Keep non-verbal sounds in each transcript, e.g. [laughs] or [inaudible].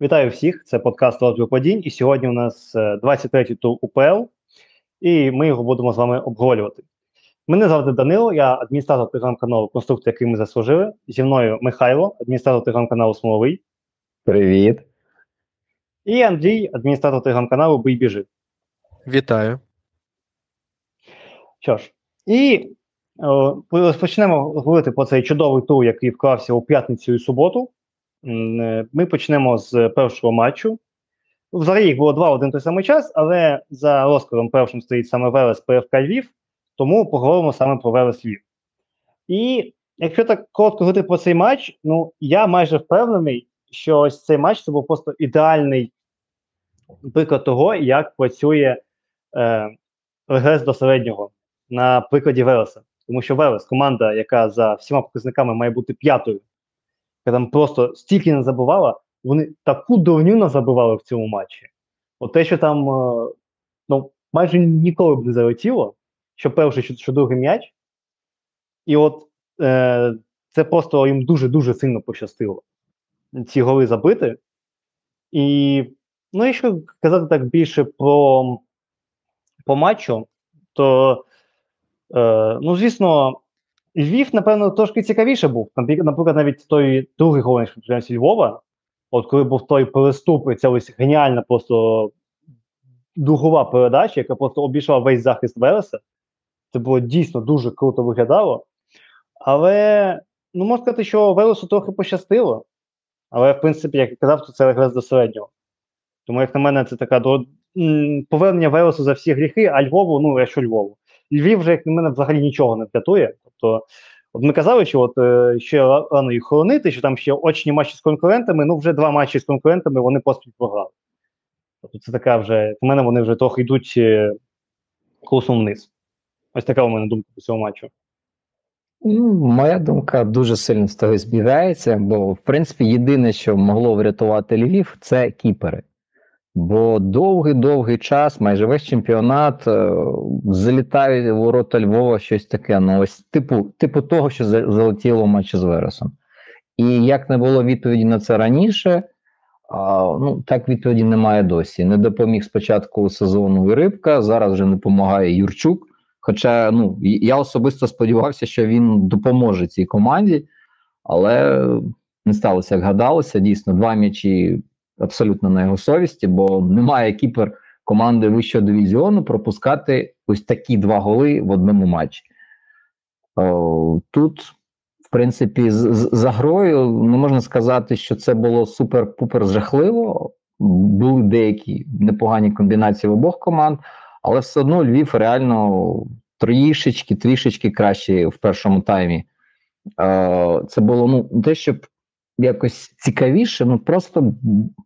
Вітаю всіх! Це подкаст «Розвиток подінь. І сьогодні у нас 23-й е, тур УПЛ, і ми його будемо з вами обговорювати. Мене звати Данило, я адміністратор телеграм-каналу Конструктор, який ми заслужили. Зі мною Михайло, адміністратор телеграм-каналу Смоловий. Привіт. І Андрій, адміністратор телеграм-каналу Бий біжи. Вітаю. Що ж, і о, розпочнемо говорити про цей чудовий тур, який вклався у п'ятницю і суботу. Е, ми почнемо з першого матчу. Взагалі їх було два один той самий час, але за розкладом першим стоїть саме Велес ПФК Львів, тому поговоримо саме про Велес Львів. І якщо так коротко говорити про цей матч, ну я майже впевнений, що ось цей матч це був просто ідеальний приклад того, як працює е, регрес до середнього на прикладі Велеса. Тому що Велес команда, яка за всіма показниками має бути п'ятою там просто стільки не забувала, вони таку дурню не забивали в цьому матчі. От те, що там е, ну, майже ніколи б не залетіло, що перший, що, що другий м'яч. І от е, це просто їм дуже-дуже сильно пощастило ці голи забити. І, ну, якщо казати так більше про по матчу, то, е, ну, звісно, Львів, напевно, трошки цікавіше був. Наприклад, навіть той другий головний чемпіонат Львова, от коли був той переступ, і ця ось геніальна просто дугова передача, яка просто обійшла весь захист Велеса. Це було дійсно дуже круто виглядало. Але, ну, можна сказати, що Велесу трохи пощастило. Але, в принципі, як я казав, то це регрес до середнього. Тому, як на мене, це така до повернення Велесу за всі гріхи, а Львову, ну, я що Львову. Львів вже, як на мене, взагалі нічого не врятує. Тобто, от ми казали, що от е, ще рано їх хоронити, що там ще очні матчі з конкурентами. Ну, вже два матчі з конкурентами вони поспіль програли. Тобто, це така вже, в мене вони вже трохи йдуть е, курсом вниз. Ось така у мене думка по цьому матчу. Ну, моя думка дуже сильно з того збігається, бо, в принципі, єдине, що могло врятувати Львів, це кіпери. Бо довгий-довгий час, майже весь чемпіонат е, залітають в ворота Львова щось таке. Ну ось типу типу того, що залетіло в матчі з Вересом. І як не було відповіді на це раніше, а, ну так відповіді немає досі. Не допоміг спочатку сезону і Рибка, зараз вже не допомагає Юрчук. Хоча ну, я особисто сподівався, що він допоможе цій команді, але не сталося, як гадалося. Дійсно, два м'ячі абсолютно на його совісті, бо немає кіпер команди вищого дивізіону пропускати ось такі два голи в одному матчі. Тут, в принципі, за грою не можна сказати, що це було супер-пупер жахливо. Були деякі непогані комбінації в обох команд, але все одно Львів реально трішечки, трішечки краще в першому таймі. Це було ну, те, щоб якось цікавіше, ну просто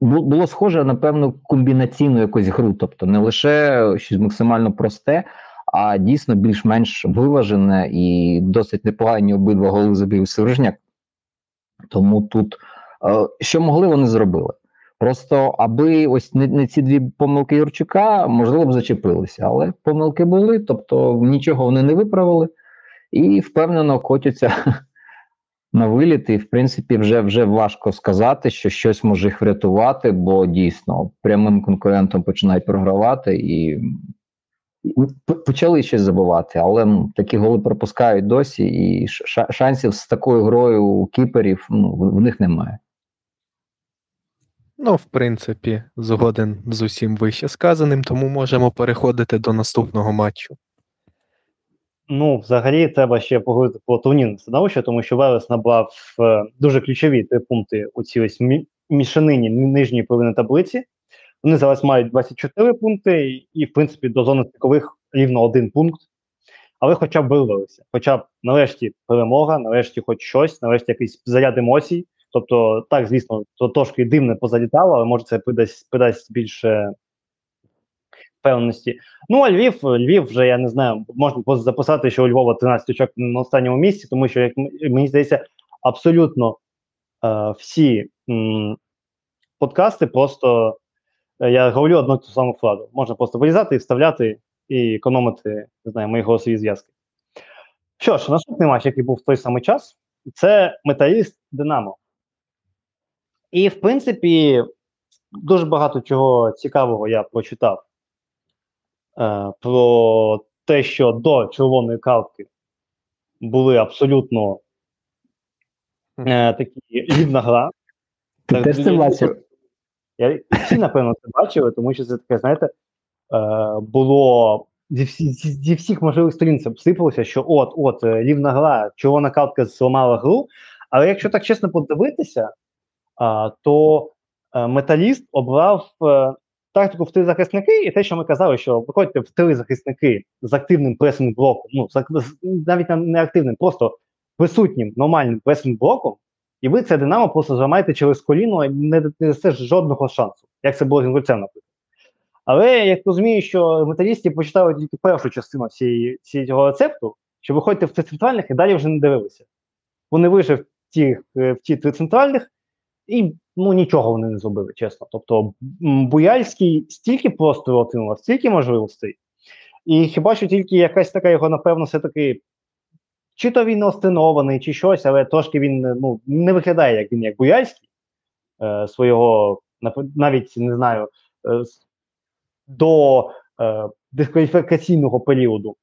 було схоже на певну комбінаційну якусь гру, тобто не лише щось максимально просте, а дійсно більш-менш виважене і досить непогані обидва голи забив Севержняк. Тому тут е, що могли, вони зробили. Просто аби ось не, не ці дві помилки Юрчука, можливо б зачепилися, але помилки були, тобто нічого вони не виправили і впевнено котяться [laughs] на виліт, і в принципі вже вже важко сказати, що щось може їх врятувати, бо дійсно прямим конкурентом починають програвати і. Почали щось забувати, але ну, такі голи пропускають досі, і шансів з такою грою у кіперів ну, в них немає. Ну, в принципі, згоден з усім вище сказаним, тому можемо переходити до наступного матчу. Ну, взагалі, треба ще поговорити про турнірне становище, тому що Велес набрав е, дуже ключові три пункти у цій ось мішанині нижньої половини таблиці. Вони зараз мають 24 пункти, і, в принципі, до зони стикових рівно один пункт. Але хоча б вирвалися. Хоча б нарешті перемога, нарешті хоч щось, нарешті якийсь заряд емоцій. Тобто, так, звісно, то трошки дивне позалітало, але може це придасть придасть більше впевненості. Ну, а Львів, Львів вже я не знаю, можна записати, що у Львова 13 очок на останньому місці, тому що, як мені здається, абсолютно е, всі м, подкасти просто е, я говорю одну ту саму фразу. Можна просто вирізати вставляти і економити не знаю, мої голосові зв'язки. Що ж, наступний матч, який був в той самий час, це металіст Динамо. І, в принципі, дуже багато чого цікавого я прочитав про те, що до червоної картки були абсолютно е, такі рівна гра. Ти Так, теж це бачив? Я всі, напевно, це бачили, тому що це таке, знаєте, е, було зі, всі, зі, зі всіх можливих сторін це сипалося, що от, от, е, рівна гра, червона картка зламала гру. Але якщо так чесно подивитися, то е, металіст обрав е, тактику в три захисники, і те, що ми казали, що виходьте в три захисники з активним пресинг блоком, ну навіть не активним, просто присутнім нормальним пресинг блоком, і ви це Динамо просто зламаєте через коліно і не дасте жодного шансу, як це було з інгульцем, наприклад. Але я розумію, що металісти почитали тільки першу частину цієї, цього рецепту, що виходьте в три центральних і далі вже не дивилися. Вони вийшли в ті, в ті три центральних, і ну нічого вони не зробили, чесно. Тобто Буяльський стільки просто отримав, стільки можливостей. І хіба що тільки якась така його, напевно, все-таки. Чи то він не остинований, чи щось, але трошки він ну, не виглядає, як він як Буяльський е, свого, навіть не знаю, е, до е, дискваліфікаційного періоду.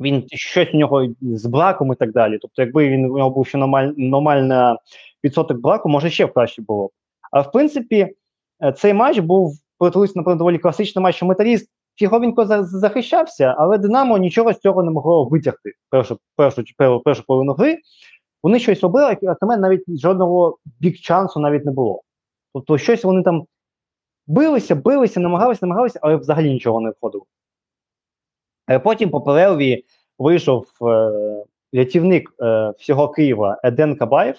Він щось в нього з браком і так далі. Тобто, якби він у нього був ще нормаль, нормальна відсоток браку, може ще краще було. А в принципі, е, цей матч був перетворився, напевно, доволі класичний матч, що металіст фіговенько захищався, але Динамо нічого з цього не могло витягти першу, першу, першу, першу половину гри. Вони щось робили, а на навіть жодного бік-чансу навіть не було. Тобто, щось вони там билися, билися, намагалися, намагалися, але взагалі нічого не входило. Е, Потім по перерві вийшов е, рятівник е, всього Києва Еден Кабаєв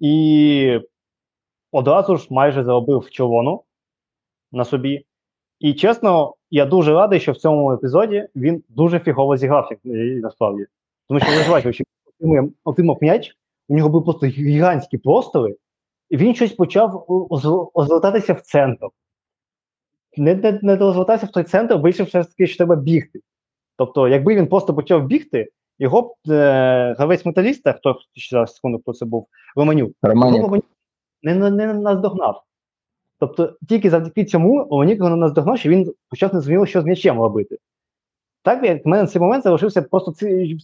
і одразу ж майже заробив червону на собі. І чесно, я дуже радий, що в цьому епізоді він дуже фігово зігрався е, насправді. Тому що ви ж що отримав м'яч, у нього були просто гігантські простори, і він щось почав оз- розвертатися в центр. Не, не, не розвертався в той центр, вийшов все ж таки, що треба бігти. Тобто, якби він просто почав бігти, його б е, гравець металіста, хто ще зараз секунду, хто це був, Романюк, Романюк. не, не, не наздогнав. Тобто, тільки завдяки цьому Романюк його не наздогнав, що він почав не зрозуміло, що з м'ячем робити. Так, як в мене цей момент залишився просто ці-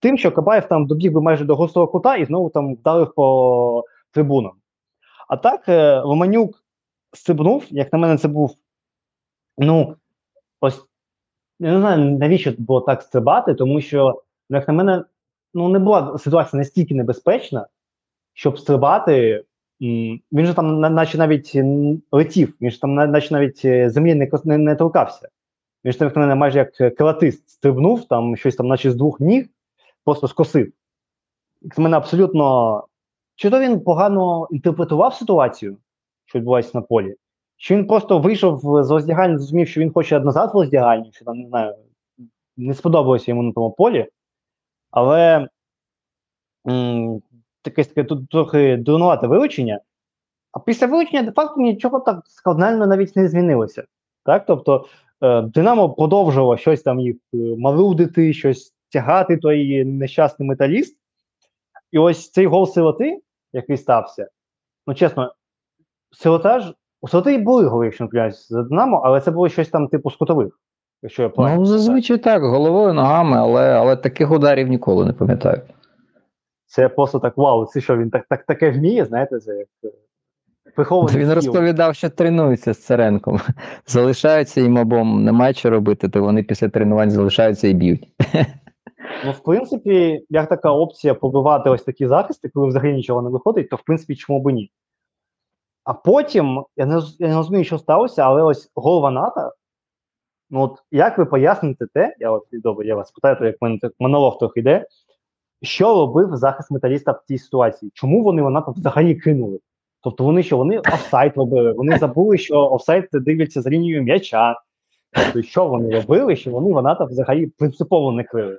тим, що Кабаєв там добіг би майже до гострового кута і знову там вдарив по трибунам. А так, е, Романюк стрибнув, як на мене, це був. Ну, ось я не знаю, навіщо було так стрибати, тому що, ну, як на мене, ну не була ситуація настільки небезпечна, щоб стрибати. Він же там, на- наче навіть летів, він ж там, наче навіть е, землі не, не, не торкався. Він ж там, як на мене, майже як е, стрибнув, там щось там, наче з двох ніг, просто скосив. Як на мене абсолютно. Чи то він погано інтерпретував ситуацію, що відбувається на полі, чи він просто вийшов з роздягальні, зрозумів, що він хоче назад в роздягальню, що там не знаю, не сподобалося йому на тому полі. Але м, таке, таке тут трохи дурнувате вилучення. А після вилучення, де-факто, нічого так скандально навіть не змінилося. Так? Тобто е, Динамо продовжувало щось там їх е, марудити, щось тягати той нещасний металіст. І ось цей гол силоти, який стався, ну чесно, силота ж у силоти були голи, не помиляюсь, за Динамо, але це було щось там типу з кутових. Якщо я правильно. Ну, зазвичай так, головою, ногами, але, але таких ударів ніколи не пам'ятаю. Це просто так вау, це що він так, так таке вміє, знаєте, це як е, Він розповідав, що тренується з Церенком. [laughs] Залишаються їм обом, немає що робити, то вони після тренувань залишаються і б'ють. Ну, в принципі, як така опція побивати ось такі захисти, коли взагалі нічого не виходить, то в принципі чому б ні. А потім, я не, я не розумію, що сталося, але ось гол Ваната. Ну, от як ви поясните те, я от добре, я вас питаю, то як мене монолог трохи йде. Що робив захист металіста в цій ситуації? Чому вони Ваната взагалі кинули? Тобто вони що, вони офсайт робили, вони забули, що офсайт дивляться за лінією м'яча. Тобто, що вони робили, що вони Ваната взагалі принципово не крили.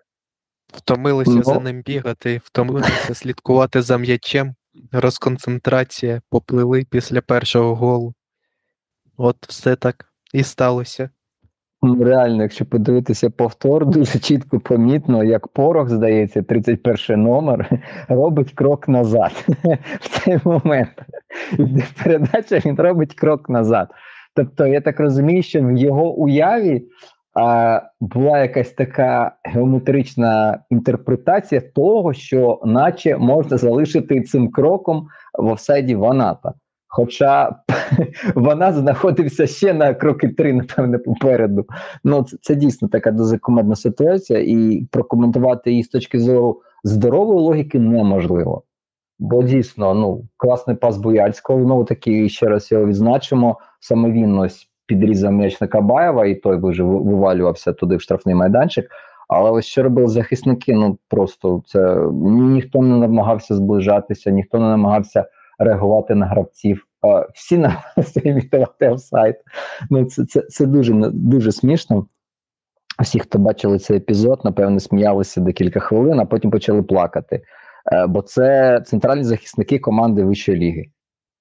Втомилися Ну. за ним бігати, втомилися слідкувати за м'ячем, розконцентрація, поплили після першого голу. От все так і сталося. Ну, реально, якщо подивитися повтор, [laughs] дуже чітко помітно, як порох, здається, 31 номер, [laughs] робить крок назад [laughs] в цей момент. передача він робить крок назад. Тобто, я так розумію, що в його уяві а, була якась така геометрична інтерпретація того, що наче можна залишити цим кроком в офсайді Ваната. Хоча [laughs] вона знаходився ще на кроки три, напевне, попереду. Ну, це, це дійсно така дуже комедна ситуація, і прокоментувати її з точки зору здорової логіки неможливо. Бо дійсно, ну, класний пас Бояльського, знову таки, ще раз його відзначимо. Саме він ось підрізав м'яч на Кабаєва, і той вже вивалювався туди в штрафний майданчик. Але ось що робили захисники, ну просто це ніхто не намагався зближатися, ніхто не намагався реагувати на гравців. Всі намагалися [laughs] імітувати офсайд. Ну, це це, це дуже дуже смішно. Всі, хто бачили цей епізод, напевно, сміялися декілька хвилин, а потім почали плакати. Е, бо це центральні захисники команди Вищої ліги,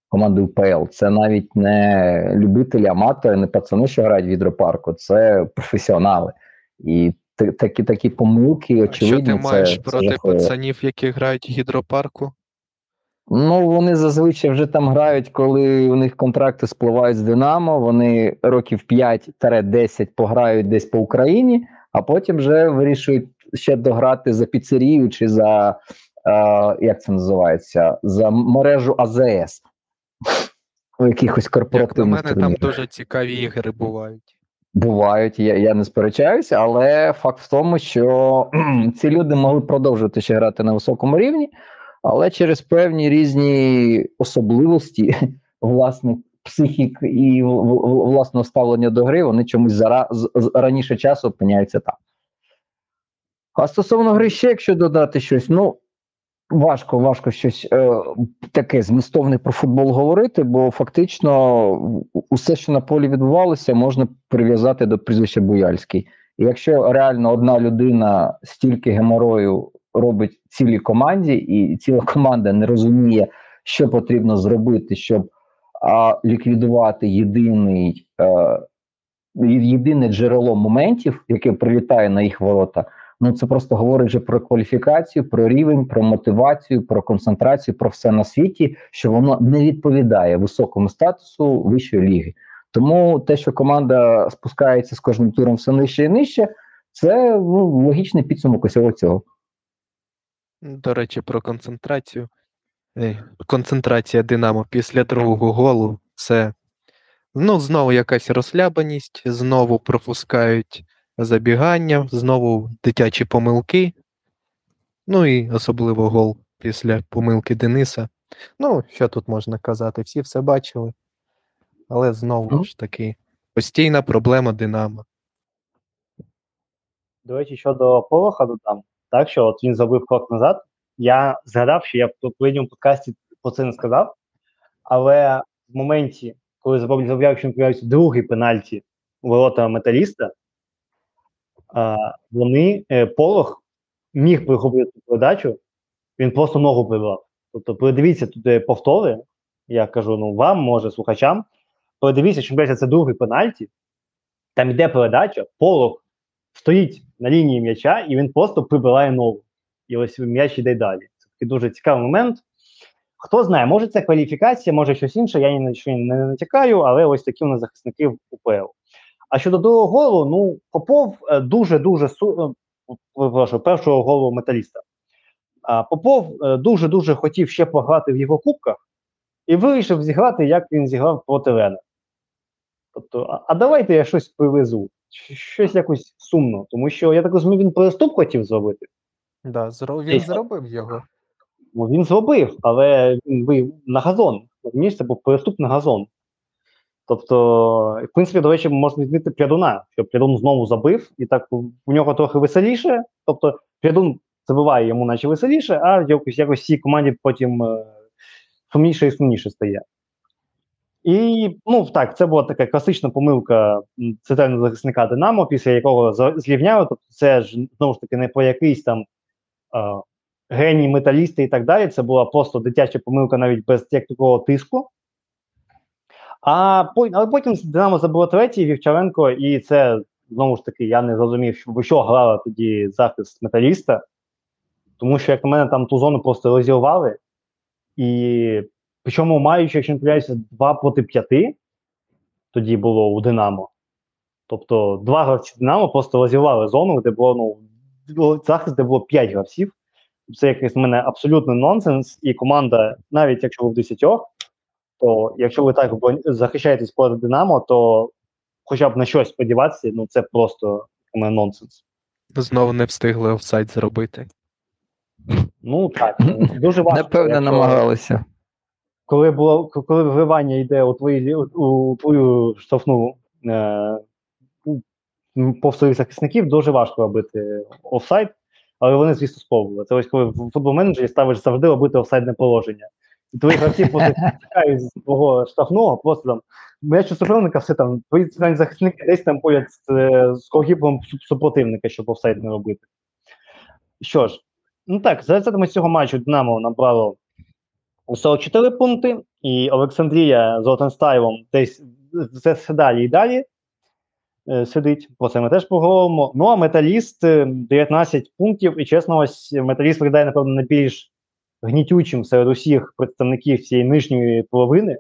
команди УПЛ. Це навіть не любителі, аматори, не пацани, що грають в гідропарку, це професіонали. І такі такі помилки, очевидні. Що ти маєш це, проти це пацанів, які грають в гідропарку? Ну, вони зазвичай вже там грають, коли у них контракти спливають з Динамо. Вони років 5-10 пограють десь по Україні, а потім вже вирішують ще дограти за піцерію чи за е, як це називається, за мережу АЗС у якихось корпоративних Як на мене, там дуже цікаві ігри бувають. Бувають, я я не сперечаюся, але факт в тому, що [clears throat] ці люди могли продовжувати ще грати на високому рівні але через певні різні особливості [laughs] власних психік і власного ставлення до гри, вони чомусь зара, раніше часу опиняються там. А стосовно гри, ще якщо додати щось, ну важко, важко щось е, таке змістовне про футбол говорити, бо фактично усе, що на полі відбувалося, можна прив'язати до прізвища Буяльський. І якщо реально одна людина стільки геморою робить цілій команді, і ціла команда не розуміє, що потрібно зробити, щоб а, ліквідувати єдиний е, єдине джерело моментів, яке прилітає на їх ворота. Ну це просто говорить вже про кваліфікацію, про рівень, про мотивацію, про концентрацію, про все на світі, що воно не відповідає високому статусу вищої ліги. Тому те, що команда спускається з кожним туром все нижче і нижче, це ну, логічний підсумок усього цього. До речі, про концентрацію. Концентрація Динамо після другого голу це ну, знову якась розслабаність, знову пропускають забігання, знову дитячі помилки. Ну і особливо гол після помилки Дениса. Ну, що тут можна казати? Всі все бачили. Але знову ж таки, постійна проблема Динамо. До речі, щодо Полоха додам так що от він зробив крок назад. Я згадав, що я в попередньому подкасті про це не сказав, але в моменті, коли заявляв, що появився другий пенальті ворота металіста, вони е, Полох міг прихопити передачу, він просто ногу прибрав. Тобто, передивіться туди повтори. Я кажу, ну вам, може, слухачам. Передивіться, що це другий пенальті, там йде передача, Полох стоїть на лінії м'яча, і він просто прибирає ногу. І ось м'яч іде далі. Це такий дуже цікавий момент. Хто знає, може це кваліфікація, може щось інше, я ні на що не натякаю, але ось такі у нас захисники в УПЛ. А щодо другого голу, ну Попов дуже-дуже су... Е, першого голу металіста. Попов дуже-дуже хотів ще пограти в його кубках і вирішив зіграти, як він зіграв проти Лена. Тобто, а, а давайте я щось привезу щось якось сумно, тому що я так розумію, він переступ хотів зробити. Да, Він зробив його. Ну, Він зробив, але він вив на газон. Розумієш, це був переступ на газон. Тобто, в принципі, до речі, можна відмітити Прядуна, що Прядун знову забив, і так у нього трохи веселіше. Тобто, Прядун забиває йому, наче веселіше, а якось якось всій команді потім е, сумніше і сумніше стає. І ну так, це була така класична помилка центрального захисника Динамо, після якого зрівняли. Тобто, це ж знову ж таки не по якийсь там е, геній металісти і так далі. Це була просто дитяча помилка навіть без як такого тиску. А але потім Динамо забуло третій Вівчаренко, і це знову ж таки я не зрозумів, що, що грала тоді захист металіста, тому що, як на мене, там ту зону просто розірвали. І Причому маючи, якщо не помиляюся, 2 проти 5, тоді було у Динамо. Тобто два гравці Динамо просто розірвали зону, де було ну, захист, де було 5 гравців. Це якийсь в мене абсолютно нонсенс, і команда, навіть якщо ви в 10, то якщо ви так захищаєтесь проти Динамо, то хоча б на щось сподіватися, ну це просто у мене нонсенс. Знову не встигли офсайд зробити. Ну так, дуже важко. Напевно, якщо- намагалися. Коли було коли вривання йде у твої у твою штрафну е, своїх захисників, дуже важко робити офсайд, але вони, звісно, спробували. Це ось коли в футбол менеджері ставиш завжди робити офсайдне положення. І твої гравці просто з твого штрафного, просто там м'яч у супротивника, все там, твої центральні захисники десь там поряд з, е, з когіпом супротивника, щоб офсайд не робити. Що ж, ну так, за результатами цього матчу Динамо набрало 44 пункти, і Олександрія з Отенстаєвом десь все, далі і далі е, сидить. Про це ми теж поговоримо. Ну а металіст е, 19 пунктів, і чесно, ось металіст виглядає, напевно, найбільш гнітючим серед усіх представників цієї нижньої половини.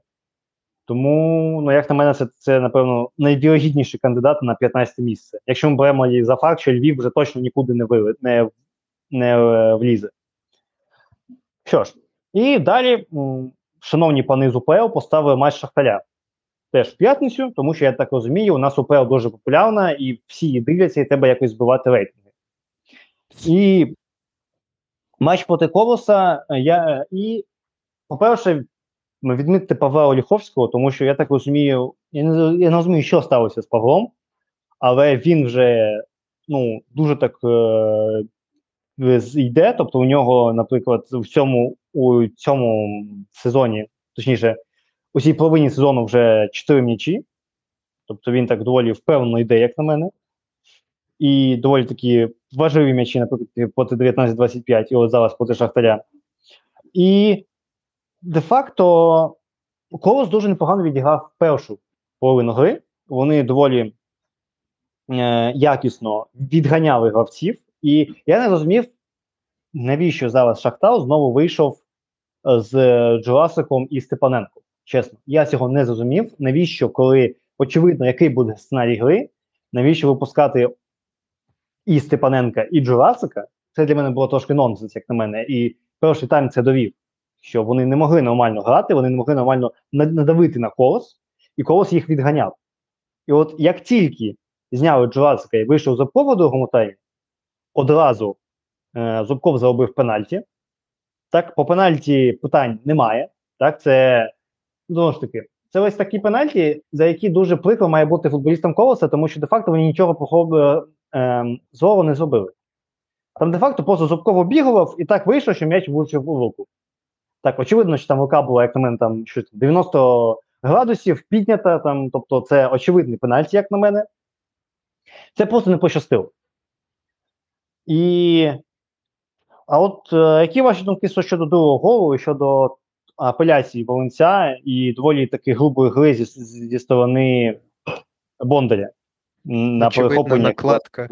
Тому, ну, як на мене, це, це напевно, найвірогідніший кандидат на 15 місце. Якщо ми беремо її за факт, що Львів вже точно нікуди не вили, не, не е, влізе. Що ж, і далі, шановні пани з УПЛ, поставили матч Шахтаря. Теж в п'ятницю, тому що я так розумію, у нас УПЛ дуже популярна, і всі її дивляться, і треба якось збивати рейтинги. І матч проти Колоса. е, Я, і, по-перше, відмітити Павла Оліховського, тому що я так розумію, я не, я не розумію, що сталося з Павлом, але він вже ну, дуже так е, йде. Тобто, у нього, наприклад, в цьому у цьому сезоні, точніше, у цій половині сезону вже 4 м'ячі. Тобто він так доволі впевнено йде, як на мене. І доволі такі важливі м'ячі, наприклад, проти 19-25, і от зараз проти Шахтаря. І де-факто Колос дуже непогано відіграв першу половину гри. Вони доволі е, якісно відганяли гравців. І я не розумів, навіщо зараз Шахтар знову вийшов з Джурасиком і Степаненком. Чесно, я цього не зрозумів. Навіщо, коли очевидно, який буде сценарій гри, навіщо випускати і Степаненка, і Джурасика? Це для мене було трошки нонсенс, як на мене. І перший тайм це довів, що вони не могли нормально грати, вони не могли нормально надавити на колос, і колос їх відганяв. І от як тільки зняли Джурасика і вийшов Зубков у другому таймі, одразу е, Зубков заробив пенальті. Так, по пенальті питань немає. Так, це знову ж таки, це ось такі пенальті, за які дуже прикро має бути футболістам колоса, тому що де-факто вони нічого плохого е, злого не зробили. Там де-факто просто Зубков обігував і так вийшло, що м'яч влучив у руку. Так, очевидно, що там рука була, як на мене, там щось 90 градусів піднята, там, тобто це очевидний пенальті, як на мене. Це просто не пощастило. І. А от е, які ваші думки щодо другого голу і щодо апеляції Волинця і доволі таки грубої гри зі, зі сторони Бондаря? На Очевидна перехоплення накладка.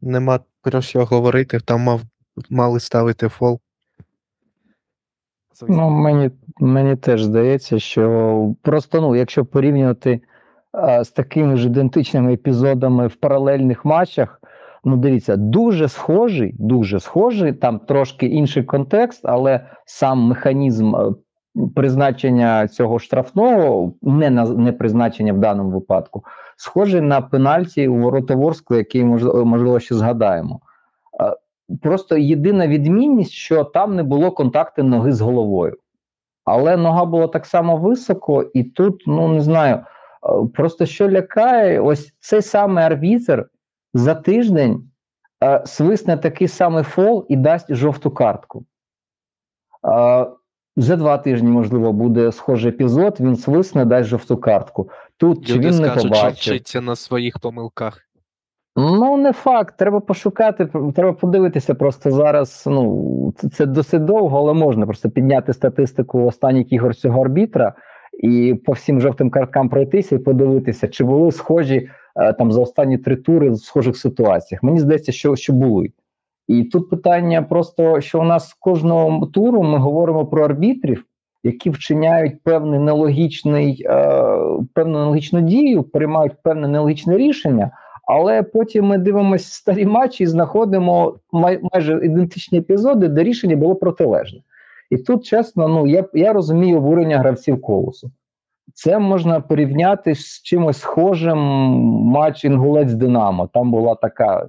Нема про що говорити, там мав, мали ставити фол. Ну, мені, мені теж здається, що просто, ну, якщо порівнювати а, з такими ж ідентичними епізодами в паралельних матчах, ну дивіться, дуже схожий, дуже схожий, там трошки інший контекст, але сам механізм е, призначення цього штрафного, не на не призначення в даному випадку, схожий на пенальті у Воротоворську, який можливо, можливо ще згадаємо. Е, Просто єдина відмінність, що там не було контакту ноги з головою. Але нога була так само високо, і тут, ну не знаю, е, просто що лякає, ось цей самий арбітр за тиждень е, свисне такий самий фол і дасть жовту картку. Е, за два тижні, можливо, буде схожий епізод, він свисне, дасть жовту картку. Тут чи Люди він не скажуть, що вчиться на своїх помилках. Ну, не факт. Треба пошукати, треба подивитися. Просто зараз. Ну це, це досить довго, але можна просто підняти статистику останніх ігор цього арбітра і по всім жовтим карткам пройтися і подивитися, чи були схожі там за останні три тури в схожих ситуаціях. Мені здається, що, що були. І тут питання просто, що у нас з кожного туру ми говоримо про арбітрів, які вчиняють певний нелогічний, е, певну нелогічну дію, приймають певне нелогічне рішення. Але потім ми дивимося старі матчі і знаходимо май, майже ідентичні епізоди, де рішення було протилежне. І тут, чесно, ну я я розумію обурення гравців колосу. Це можна порівняти з чимось схожим матч Інгулець Динамо. Там була така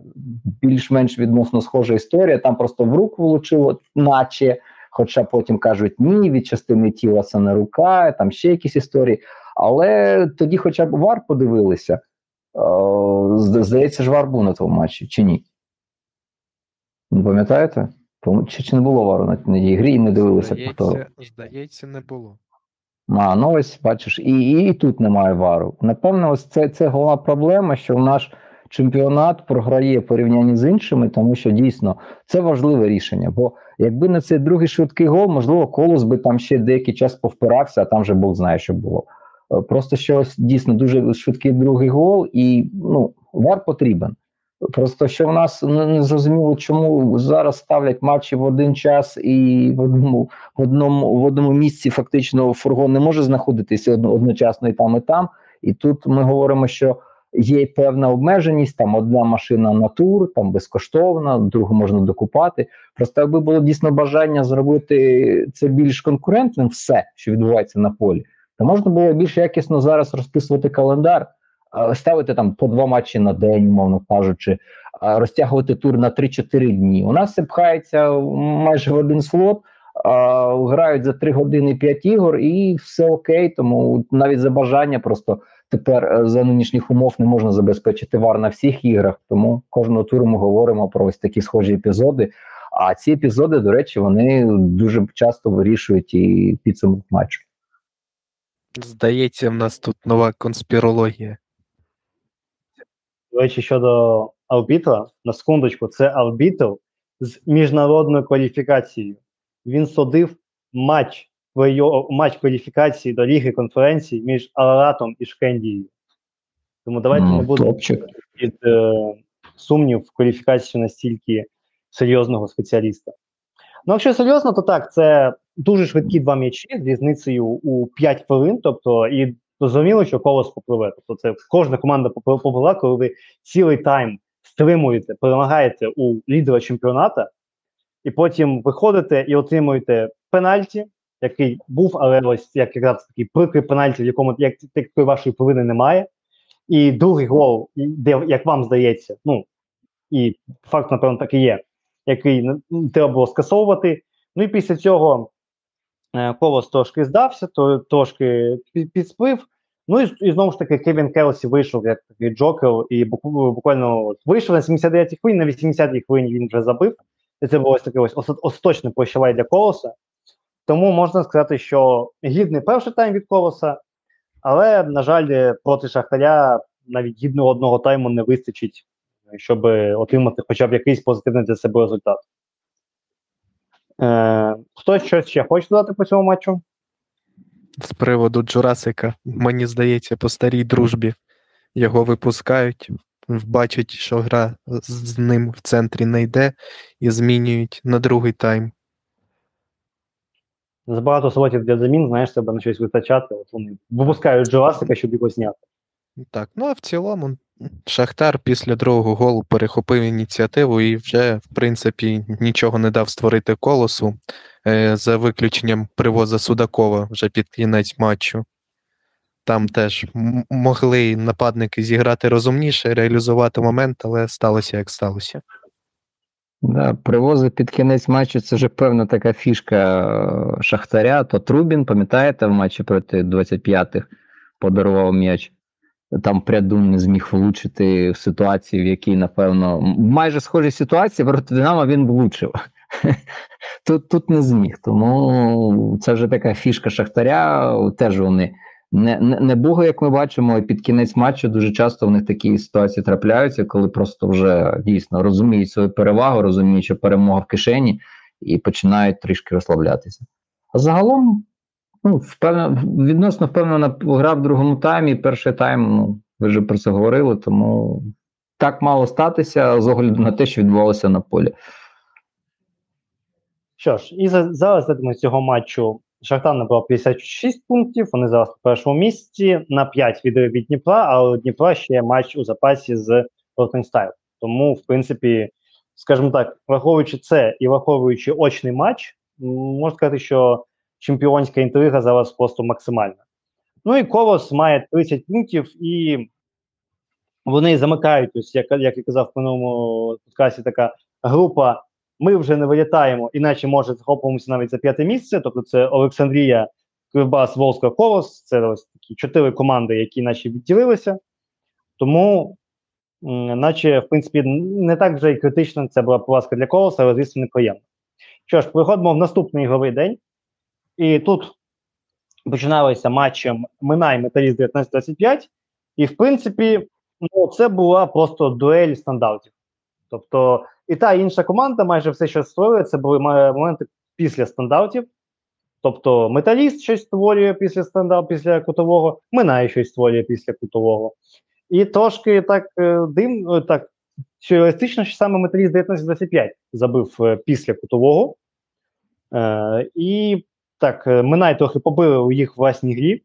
більш-менш відносно схожа історія. Там просто в руку влучило, наче, хоча потім кажуть, ні, від частини тіла це не рука, там ще якісь історії. Але тоді, хоча б вар подивилися. О, здається, ж вар був на тому матчі, чи ні? Не пам'ятаєте? Чи, чи не було вару на тій грі і не дивилися повтору? Здається, не було. А, ну ось бачиш, і, і, і тут немає вару. Напевно, ось це, це головна проблема, що наш чемпіонат програє порівнянні з іншими, тому що дійсно це важливе рішення. Бо якби не цей другий швидкий гол, можливо, колос би там ще деякий час повпирався, а там вже Бог знає, що було. Просто що ось дійсно дуже швидкий другий гол, і ну, вар потрібен. Просто що в нас не зрозуміло, чому зараз ставлять матчі в один час і в одному в одному в одному місці фактично фургон не може знаходитися одночасно і там, і там. І тут ми говоримо, що є певна обмеженість. Там одна машина на тур, там безкоштовна, другу можна докупати. Просто якби було дійсно бажання зробити це більш конкурентним, все, що відбувається на полі, то можна було більш якісно зараз розписувати календар ставити там по два матчі на день, умовно кажучи, розтягувати тур на 3-4 дні. У нас це пхається майже в один слот, грають за 3 години 5 ігор, і все окей. Тому навіть за бажання просто тепер е, за нинішніх умов не можна забезпечити вар на всіх іграх. Тому кожного туру ми говоримо про ось такі схожі епізоди. А ці епізоди, до речі, вони дуже часто вирішують і підсумок матчу. Здається, в нас тут нова конспірологія. До речі, щодо арбітра, на секундочку, це арбітр з міжнародною кваліфікацією. Він судив матч матч кваліфікації до Ліги конференції між Араратом і Шкендією. Тому давайте mm, не будемо під е, сумнів в кваліфікацію настільки серйозного спеціаліста. Ну, якщо серйозно, то так, це дуже швидкі два м'ячі з різницею у 5 хвилин, тобто і зрозуміло, що колос попливе. Тобто це кожна команда попливе, коли ви цілий тайм стримуєте, перемагаєте у лідера чемпіоната, і потім виходите і отримуєте пенальті, який був, але ось як якраз такий прикрий пенальті, в якому як такої вашої повини немає. І другий гол, де, як вам здається, ну і факт, напевно, так і є, який треба було скасовувати. Ну і після цього колос трошки здався, то трошки підсплив. Ну і, і знову ж таки Кевін Келсі вийшов як такий Джокер, і буквально вийшов на 79-й хвилині, на 80-й хвилині він вже забив. І це було ось таке ось остаточне прощавай для колоса. Тому можна сказати, що гідний перший тайм від колоса, але, на жаль, проти Шахтаря навіть гідного одного тайму не вистачить, щоб отримати хоча б якийсь позитивний для себе результат. Е, Хтось щось ще хоче додати по цьому матчу? з приводу Джурасика, мені здається, по старій дружбі його випускають, бачать, що гра з ним в центрі не йде, і змінюють на другий тайм. Забагато слотів для замін, знаєш, себе на щось вистачати. От вони випускають Джурасика, щоб його зняти. Так, ну а в цілому, Шахтар після другого голу перехопив ініціативу і вже, в принципі, нічого не дав створити колосу. Е, за виключенням привоза Судакова вже під кінець матчу. Там теж могли нападники зіграти розумніше, реалізувати момент, але сталося як сталося. Да, Привози під кінець матчу це вже певна така фішка е, Шахтаря. То Трубін, пам'ятаєте, в матчі проти 25-х подарував м'яч. Там Прядун не зміг влучити в ситуації, в якій, напевно, майже схожій ситуації проти Динамо він влучив. [laughs] Тут тут не зміг. Тому це вже така фішка Шахтаря. Теж вони не не, не Бога, як ми бачимо, і під кінець матчу дуже часто в них такі ситуації трапляються, коли просто вже дійсно розуміють свою перевагу, розуміють, що перемога в кишені, і починають трішки розслаблятися. А загалом, ну, відносно впевнена гра в другому таймі. Перший тайм, ну, ви вже про це говорили, тому так мало статися з огляду на те, що відбувалося на полі. Що ж, і за, зараз з цього матчу Шахтар набрав 56 пунктів, вони зараз на першому місці, на 5 від, від Дніпра, але у Дніпра ще є матч у запасі з Ротенстайл. Тому, в принципі, скажімо так, враховуючи це і враховуючи очний матч, можна сказати, що чемпіонська інтрига зараз просто максимальна. Ну і Колос має 30 пунктів, і вони замикають, ось, як, як я казав в минулому подкасті, така група. Ми вже не вилітаємо, іначе може захопимося навіть за п'яте місце. Тобто, це Олександрія, Кривбас, Волська, Колос. Це ось такі чотири команди, які наче відділилися. Тому, наче, в принципі, не так вже і критично це була поразка для Колоса, але звісно, неприємно. Що ж, переходимо в наступний ігровий день. І тут починалися матчем Минай Металіст 19-25. І, в принципі, ну, це була просто дуель стандартів. Тобто, і та інша команда майже все, що створює, це були моменти після стандартів. Тобто, металіст щось створює після стандарту, після кутового, Минай щось створює після кутового. І трошки так е, дим, е, так сюрреалістично, що саме металіст 19-25 забив е, після кутового. Е, і так, е, Минай трохи побили у їх власній грі.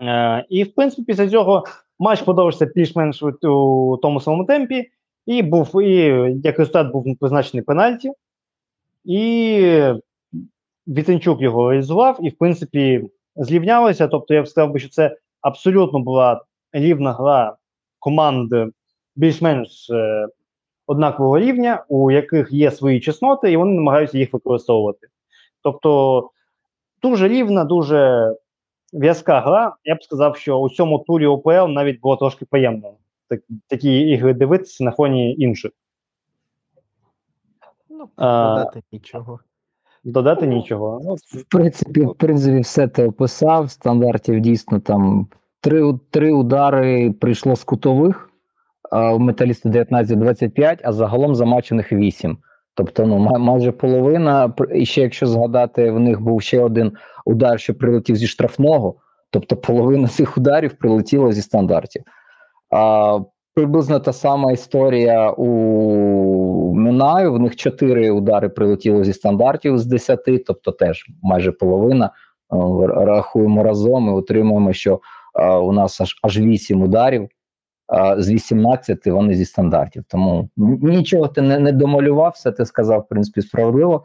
Е, і, в принципі, після цього матч продовжився більш-менш у, тому самому темпі. І був, і як результат був призначений пенальті. І Вітенчук його реалізував, і, в принципі, зрівнялося. Тобто, я б сказав що це абсолютно була рівна гра команд більш-менш е, однакового рівня, у яких є свої чесноти, і вони намагаються їх використовувати. Тобто дуже рівна, дуже в'язка гра. Я б сказав, що у цьому турі ОПЛ навіть було трошки приємно так, такі ігри дивитися на фоні інших. Ну, А, додати нічого. Додати нічого. Ну, В принципі, в принципі, все ти описав. Стандартів дійсно там три, три удари прийшло з кутових, а у металістів 19-25, а загалом замачених 8. Тобто, ну, майже половина. І ще якщо згадати, в них був ще один удар, що прилетів зі штрафного, тобто половина цих ударів прилетіла зі стандартів. А, приблизно та сама історія у Минаю. В них чотири удари прилетіло зі стандартів з 10, тобто теж майже половина. Рахуємо разом і отримуємо, що а, у нас аж аж 8 ударів. З 18 вони зі стандартів. Тому нічого ти не, не домалював, все ти сказав, в принципі, справедливо.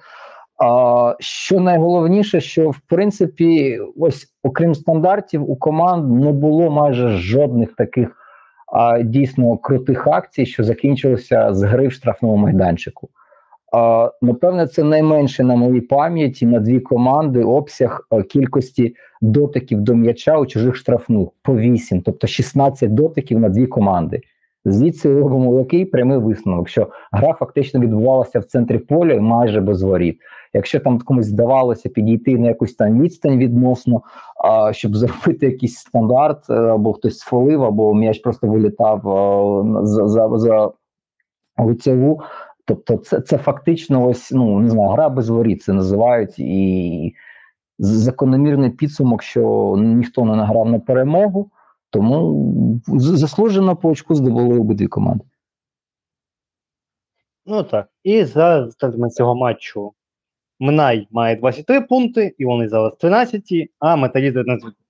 А, що найголовніше, що в принципі, ось окрім стандартів, у команд не було майже жодних таких а, дійсно крутих акцій, що закінчилися з гри в штрафному майданчику. А, напевне, це найменше на моїй пам'яті на дві команди обсяг кількості дотиків до м'яча у чужих штрафних по 8, тобто 16 дотиків на дві команди. Звідси робимо який прямий висновок, що гра фактично відбувалася в центрі поля майже без воріт. Якщо там комусь здавалося підійти на якусь там відстань відносно, а, щоб [laughs] зробити якийсь стандарт, е, або хтось сфолив, або м'яч просто вилітав а, за, за, за лицеву. Тобто, це, це фактично ось ну не знаю, гра без воріт це називають і закономірний підсумок, що ніхто не награв на перемогу, тому заслужено по очку здобули обидві команди. Ну так. І за результатами цього матчу Минай має 23 пункти, і вони зараз 13, а Металіст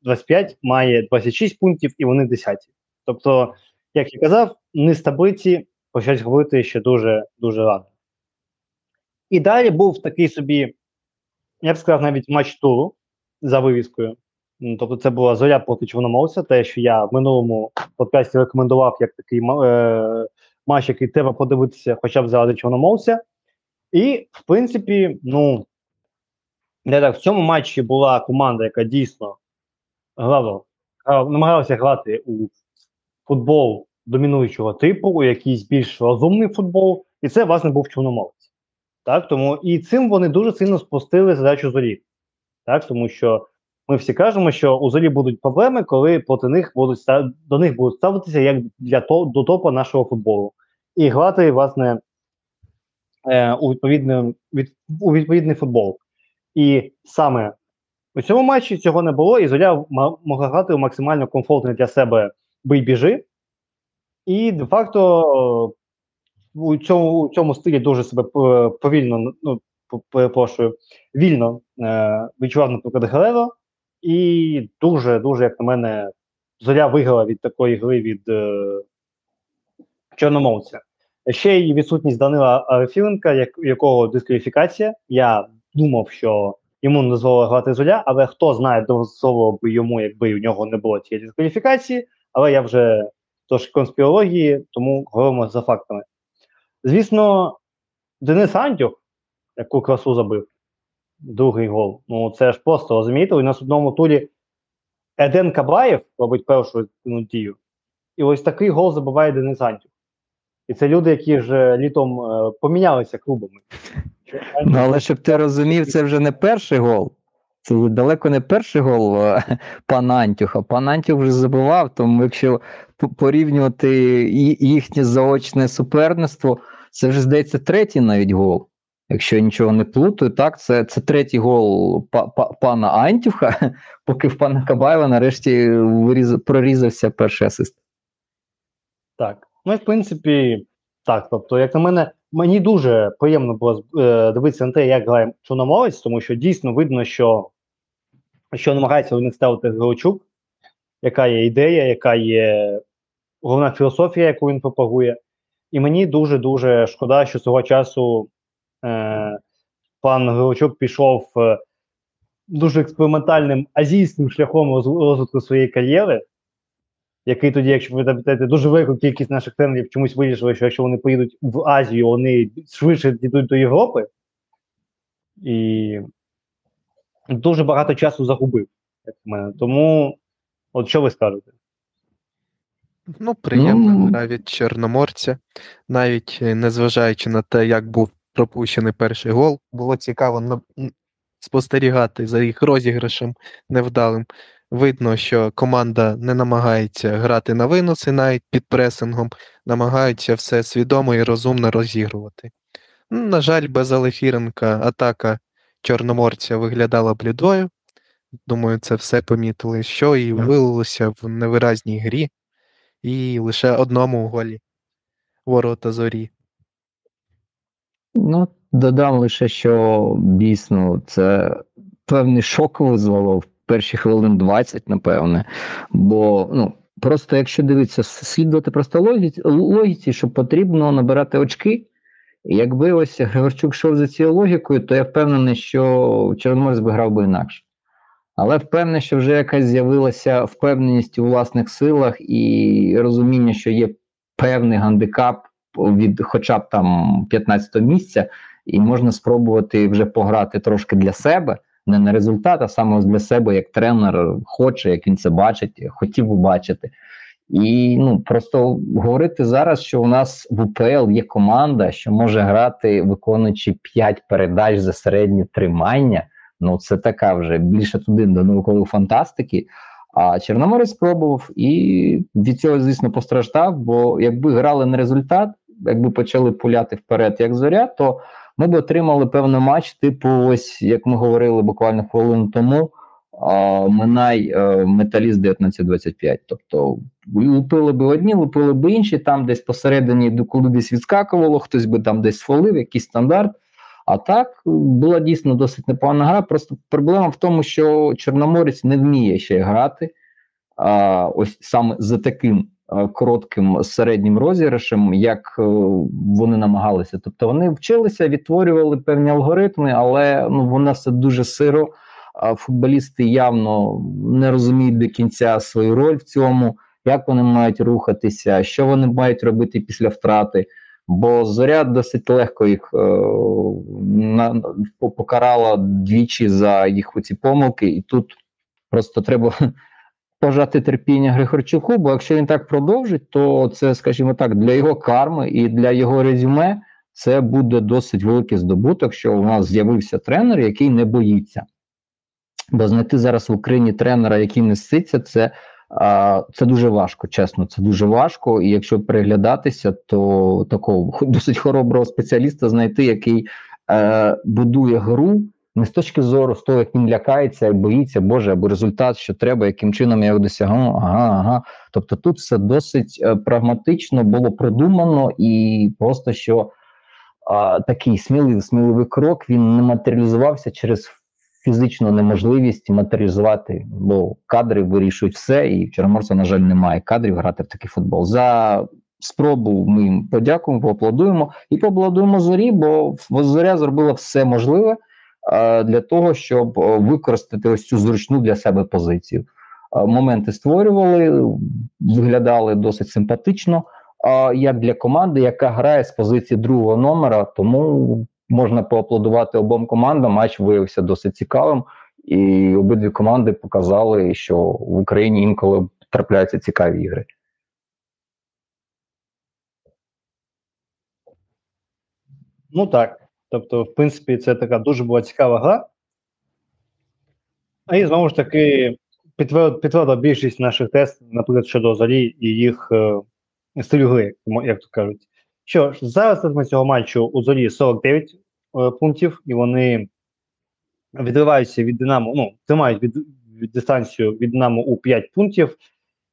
25 має 26 пунктів, і вони 10. Тобто, як я казав, низ таблиці почать говорити ще дуже дуже рано. І далі був такий собі, я б сказав, навіть матч туру за вивіскою. Тобто, це була зоря проти Чорноморця, те, що я в минулому подкасті рекомендував як такий е, матч, який треба подивитися, хоча б заради Чорноморця. І, в принципі, ну, не так, в цьому матчі була команда, яка дійсно грала- намагалася грати у футбол домінуючого типу, у якийсь більш розумний футбол, і це, власне, був Чорноморець. Так, тому і цим вони дуже сильно спустили задачу зорі. Так, тому що ми всі кажемо, що у зорі будуть проблеми, коли проти них будуть до них будуть ставитися як для то, до топа нашого футболу. І грати, власне, е, у, відповідний, від, у відповідний футбол. І саме у цьому матчі цього не було, і Зоря могла грати у максимально комфортний для себе бий-біжи. І де-факто у цьому, у цьому стилі дуже себе е, повільно ну, перепрошую, вільно е, відчував, наприклад, Гереро, і дуже, дуже, як на мене, зоря виграла від такої гри від е, Чорномовця. Ще й відсутність Данила Арефіленка, як, якого дискваліфікація. Я думав, що йому не дозволили грати зоря, але хто знає, дозволило би йому, якби у нього не було цієї дискваліфікації, але я вже трошки конспірології, тому говоримо за фактами. Звісно, Денис Антюх, яку красу забив, другий гол. Ну, це ж просто розумієте, у нас одному турі Еден Кабаєв робить першу ну, дію. І ось такий гол забиває Денис Антюх. І це люди, які ж літом е, помінялися клубами. Ну, але щоб ти розумів, це вже не перший гол. Це далеко не перший гол е, [laughs] пана Антюха. Пан Антюх вже забивав, тому якщо порівнювати їхнє заочне суперництво, це вже здається третій навіть гол. Якщо я нічого не плутаю, так, це, це третій гол па- па- пана Антюха, [laughs] поки в пана Кабаєва нарешті виріз- прорізався перший асист. Так. Ну в принципі, так. Тобто, як на мене, мені дуже приємно було е, дивитися на те, як грає Чорноморець, тому що дійсно видно, що, що намагається них ставити Грочук, яка є ідея, яка є головна філософія, яку він пропагує. І мені дуже-дуже шкода, що свого часу е, пан Грочук пішов е, дуже експериментальним азійським шляхом роз- розвитку своєї кар'єри який тоді, якщо ви пам'ятаєте, дуже велику кількість наших тренерів чомусь вирішили, що якщо вони поїдуть в Азію, вони швидше дійдуть до Європи. І дуже багато часу загубив, як на мене. Тому, от що ви скажете? Ну, приємна Ну. від Чорноморця, навіть е, незважаючи на те, як був пропущений перший гол, було цікаво на- спостерігати за їх розіграшем невдалим. Видно, що команда не намагається грати на виноси навіть під пресингом, намагаються все свідомо і розумно розігрувати. Ну, На жаль, без Алефіренка атака Чорноморця виглядала блідою. Думаю, це все помітили, що і вилилося в невиразній грі і лише одному голі ворота зорі. Ну, додам лише, що дійсно це певний шок визвало в перші хвилин 20, напевне. Бо ну, просто якщо дивитися, слідувати просто логіці, логіці, що потрібно набирати очки. Якби ось Григорчук йшов за цією логікою, то я впевнений, що Чорноморець би грав би інакше. Але впевнений, що вже якась з'явилася впевненість у власних силах і розуміння, що є певний гандикап від хоча б там 15 місця, і можна спробувати вже пограти трошки для себе, не на результат, а саме для себе, як тренер хоче, як він це бачить, хотів би бачити. І ну просто говорити зараз, що у нас в УПЛ є команда, що може грати, виконуючи 5 передач за середнє тримання. Ну це така вже більше туди до наукової фантастики. А Чорноморець спробував і від цього, звісно, постраждав. Бо якби грали на результат, якби почали пуляти вперед, як зоря, то ми б отримали певний матч, типу, ось як ми говорили буквально хвилину тому. А, Минай е, металіст 19-25. Тобто лупили би одні, лупили би інші, там десь посередині десь відскакувало, хтось би там десь фолив, якийсь стандарт. А так була дійсно досить непогана гра. Просто проблема в тому, що Чорноморець не вміє ще грати. А, Ось саме за таким а, коротким середнім розіграшем, як е, вони намагалися. Тобто вони вчилися, відтворювали певні алгоритми, але ну воно все дуже сиро. Футболісти явно не розуміють до кінця свою роль в цьому, як вони мають рухатися, що вони мають робити після втрати. Бо зоря досить легко їх е, покарала двічі за їх оці помилки, і тут просто треба [laughs] пожати терпіння Григорчуку, бо якщо він так продовжить, то це, скажімо так, для його карми і для його резюме це буде досить великий здобуток, що у нас з'явився тренер, який не боїться. Бо знайти зараз в Україні тренера, який не ситься, це це дуже важко, чесно, це дуже важко. І якщо приглядатися, то такого [laughs] досить хороброго спеціаліста знайти, який е, будує гру не з точки зору з того, як він лякається боїться, Боже, або результат, що треба, яким чином я його досягну. Ага, ага. Тобто тут все досить е, прагматично було продумано і просто що а, такий сміливий, сміливий крок він не матеріалізувався через фізичну неможливість матеріалізувати, бо кадри вирішують все, і в Чорноморця, на жаль, немає кадрів грати в такий футбол. За спробу ми їм подякуємо, поаплодуємо і поаплодуємо зорі, бо зоря зробила все можливе для того, щоб використати ось цю зручну для себе позицію. Моменти створювали, виглядали досить симпатично. Як для команди, яка грає з позиції другого номера, тому можна поаплодувати обом командам. Матч виявився досить цікавим, і обидві команди показали, що в Україні інколи трапляються цікаві ігри. Ну так. Тобто, в принципі, це така дуже була цікава гра. І знову ж таки, підтвердила більшість наших тестів, наприклад, щодо Зорі і їх е, стилю гри, як то кажуть. Що ж, зараз ми цього матчу у Зорі 49 е, пунктів, і вони відриваються від Динамо, ну, тримають від, від дистанцію від Динамо у 5 пунктів,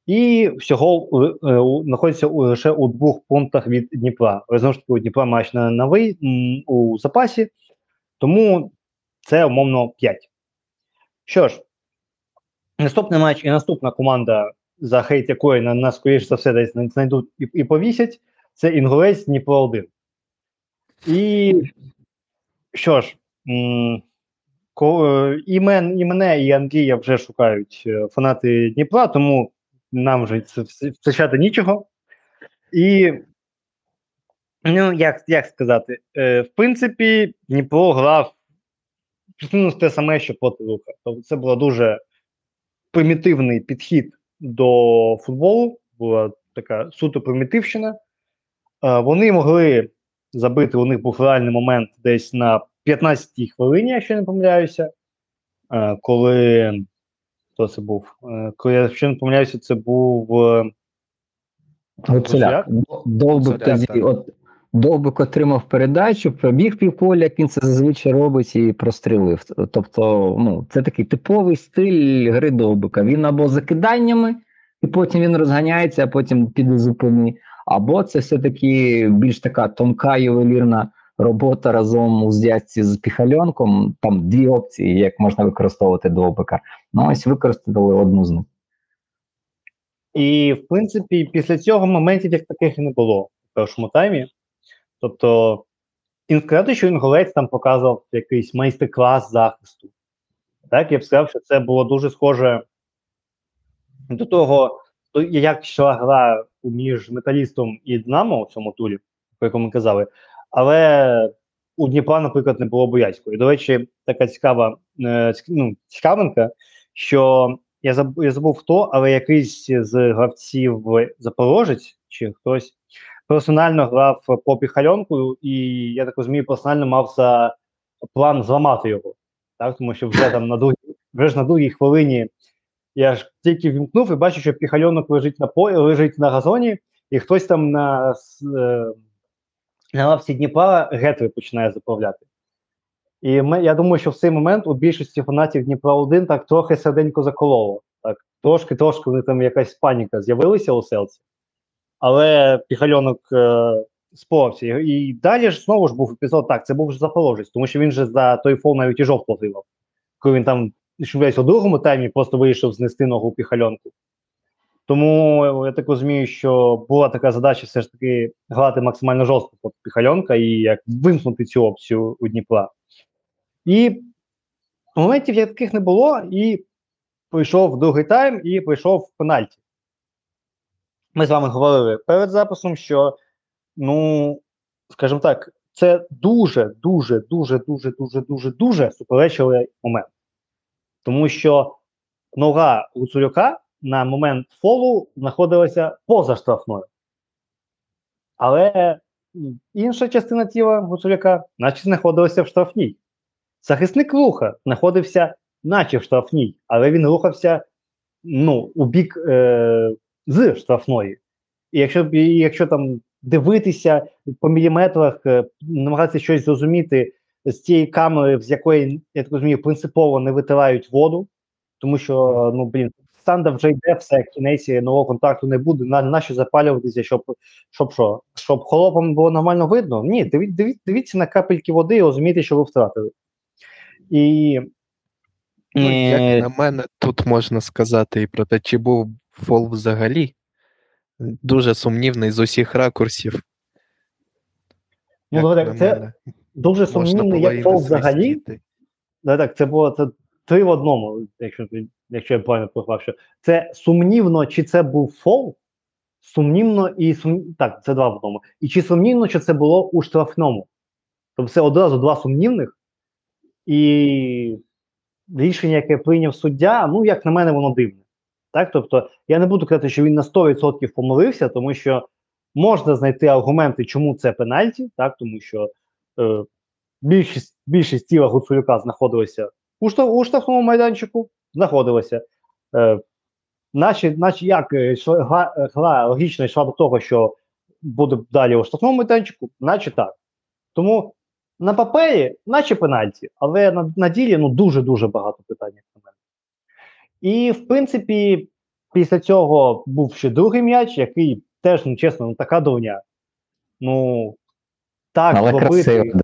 і всього е, у- знаходяться лише у двох пунктах від Дніпра. Знову ж таки, у Дніпра матч на, на вий, м, у запасі, тому це умовно 5. Що ж, наступний матч і наступна команда, за хейт якої на нас, скоріш за все, десь знайдуть і, і повісять, це Інгулець Дніпро 1. І що ж, е, і, мен, і мене, і Андрія вже шукають е, фанати Дніпра, тому нам вже це втрачати нічого. І, ну, як, як сказати, е, в принципі, Дніпро грав те саме, що проти Руха. Тобто це був дуже примітивний підхід до футболу, була така суто примітивщина. Е, вони могли забити, у них був реальний момент десь на 15-й хвилині, якщо не помиляюся, е, коли хто це був? Е, коли, якщо не помиляюся, це був Гуцуляк. Довбик тоді, от Довбик отримав передачу, пробіг півполя, як він це зазвичай робить, і прострілив. Тобто, ну, це такий типовий стиль гри Довбика. Він або закиданнями, і потім він розганяється, а потім піде зупини. Або це все-таки більш така тонка ювелірна робота разом у зв'язці з піхальонком. Там дві опції, як можна використовувати Довбика. Ну, ось використали одну з них. І, в принципі, після цього моментів як таких і не було в першому таймі. Тобто, і не сказати, що інгулець там показував якийсь майстер-клас захисту. Так, я б сказав, що це було дуже схоже до того, як йшла гра між металістом і Динамо у цьому турі, про якому ми казали. Але у Дніпра, наприклад, не було боязької. До речі, така цікава е, ну, цікавинка, що я забув, я забув хто, але якийсь з гравців Запорожець чи хтось персонально грав по піхальонку, і я так розумію, персонально мав за план зламати його. Так, тому що вже там на другій, вже ж на другій хвилині я ж тільки вімкнув і бачу, що піхальонок лежить на полі, лежить на газоні, і хтось там на, е, на лавці Дніпра гетри починає заправляти. І ми, я думаю, що в цей момент у більшості фанатів Дніпра 1 так трохи серденько закололо. Так, трошки, трошки вони там якась паніка з'явилася у селці. Але піхальонок е, спорався. І, далі ж знову ж був епізод. Так, це був ж Запорожець, тому що він же за той фол навіть і жовт отримав. Коли він там що весь у другому таймі просто вийшов знести ногу піхальонку. Тому е, я так розумію, що була така задача все ж таки грати максимально жорстко проти піхальонка і як вимкнути цю опцію у Дніпра. І моментів як таких не було, і прийшов другий тайм, і прийшов пенальті. Ми з вами говорили перед записом, що, ну, скажімо так, це дуже, дуже, дуже, дуже, дуже, дуже, дуже суперечливий момент. Тому що нога Гуцулюка на момент фолу знаходилася поза штрафною. Але інша частина тіла Гуцуляка, наче знаходилася в штрафній. Захисник руха знаходився, наче в штрафній, але він рухався ну, у бік е, з штрафної. І якщо, і якщо там дивитися по міліметрах, е, намагатися щось зрозуміти з цієї камери, з якої, я так розумію, принципово не витирають воду, тому що, ну, блін, Санда вже йде, все, кінець нового контракту не буде. На, нащо запалюватися, щоб, щоб що? Щоб холопам було нормально видно? Ні, диві, диві, дивіться на капельки води і розумієте, що ви втратили. І Ну, як на мене, тут можна сказати і про те, чи був фол взагалі. Дуже сумнівний з усіх ракурсів. Ну, Як це. Дуже сумнівно, як не взагалі. Да, так, це було це три в одному, якщо, якщо я правильно порахував, що це сумнівно, чи це був фол, сумнівно і сум... так, це два в одному. І чи сумнівно, що це було у штрафному. Тобто це одразу два сумнівних, і рішення, яке прийняв суддя, ну, як на мене, воно дивне. Так? Тобто, я не буду казати, що він на 100% помилився, тому що можна знайти аргументи, чому це пенальті, так? тому що е, більшість, більшість тіла Гуцулюка знаходилася у, у штрафному майданчику, знаходилася. Е, наче, наче як е, гра, е, гра логічно йшла до того, що буде далі у штрафному майданчику, наче так. Тому на папері, наче пенальті, але на, на ділі ну, дуже-дуже багато питань, як на мене. І, в принципі, після цього був ще другий м'яч, який теж, ну чесно, ну така довня. Ну, так, Але робити красиво.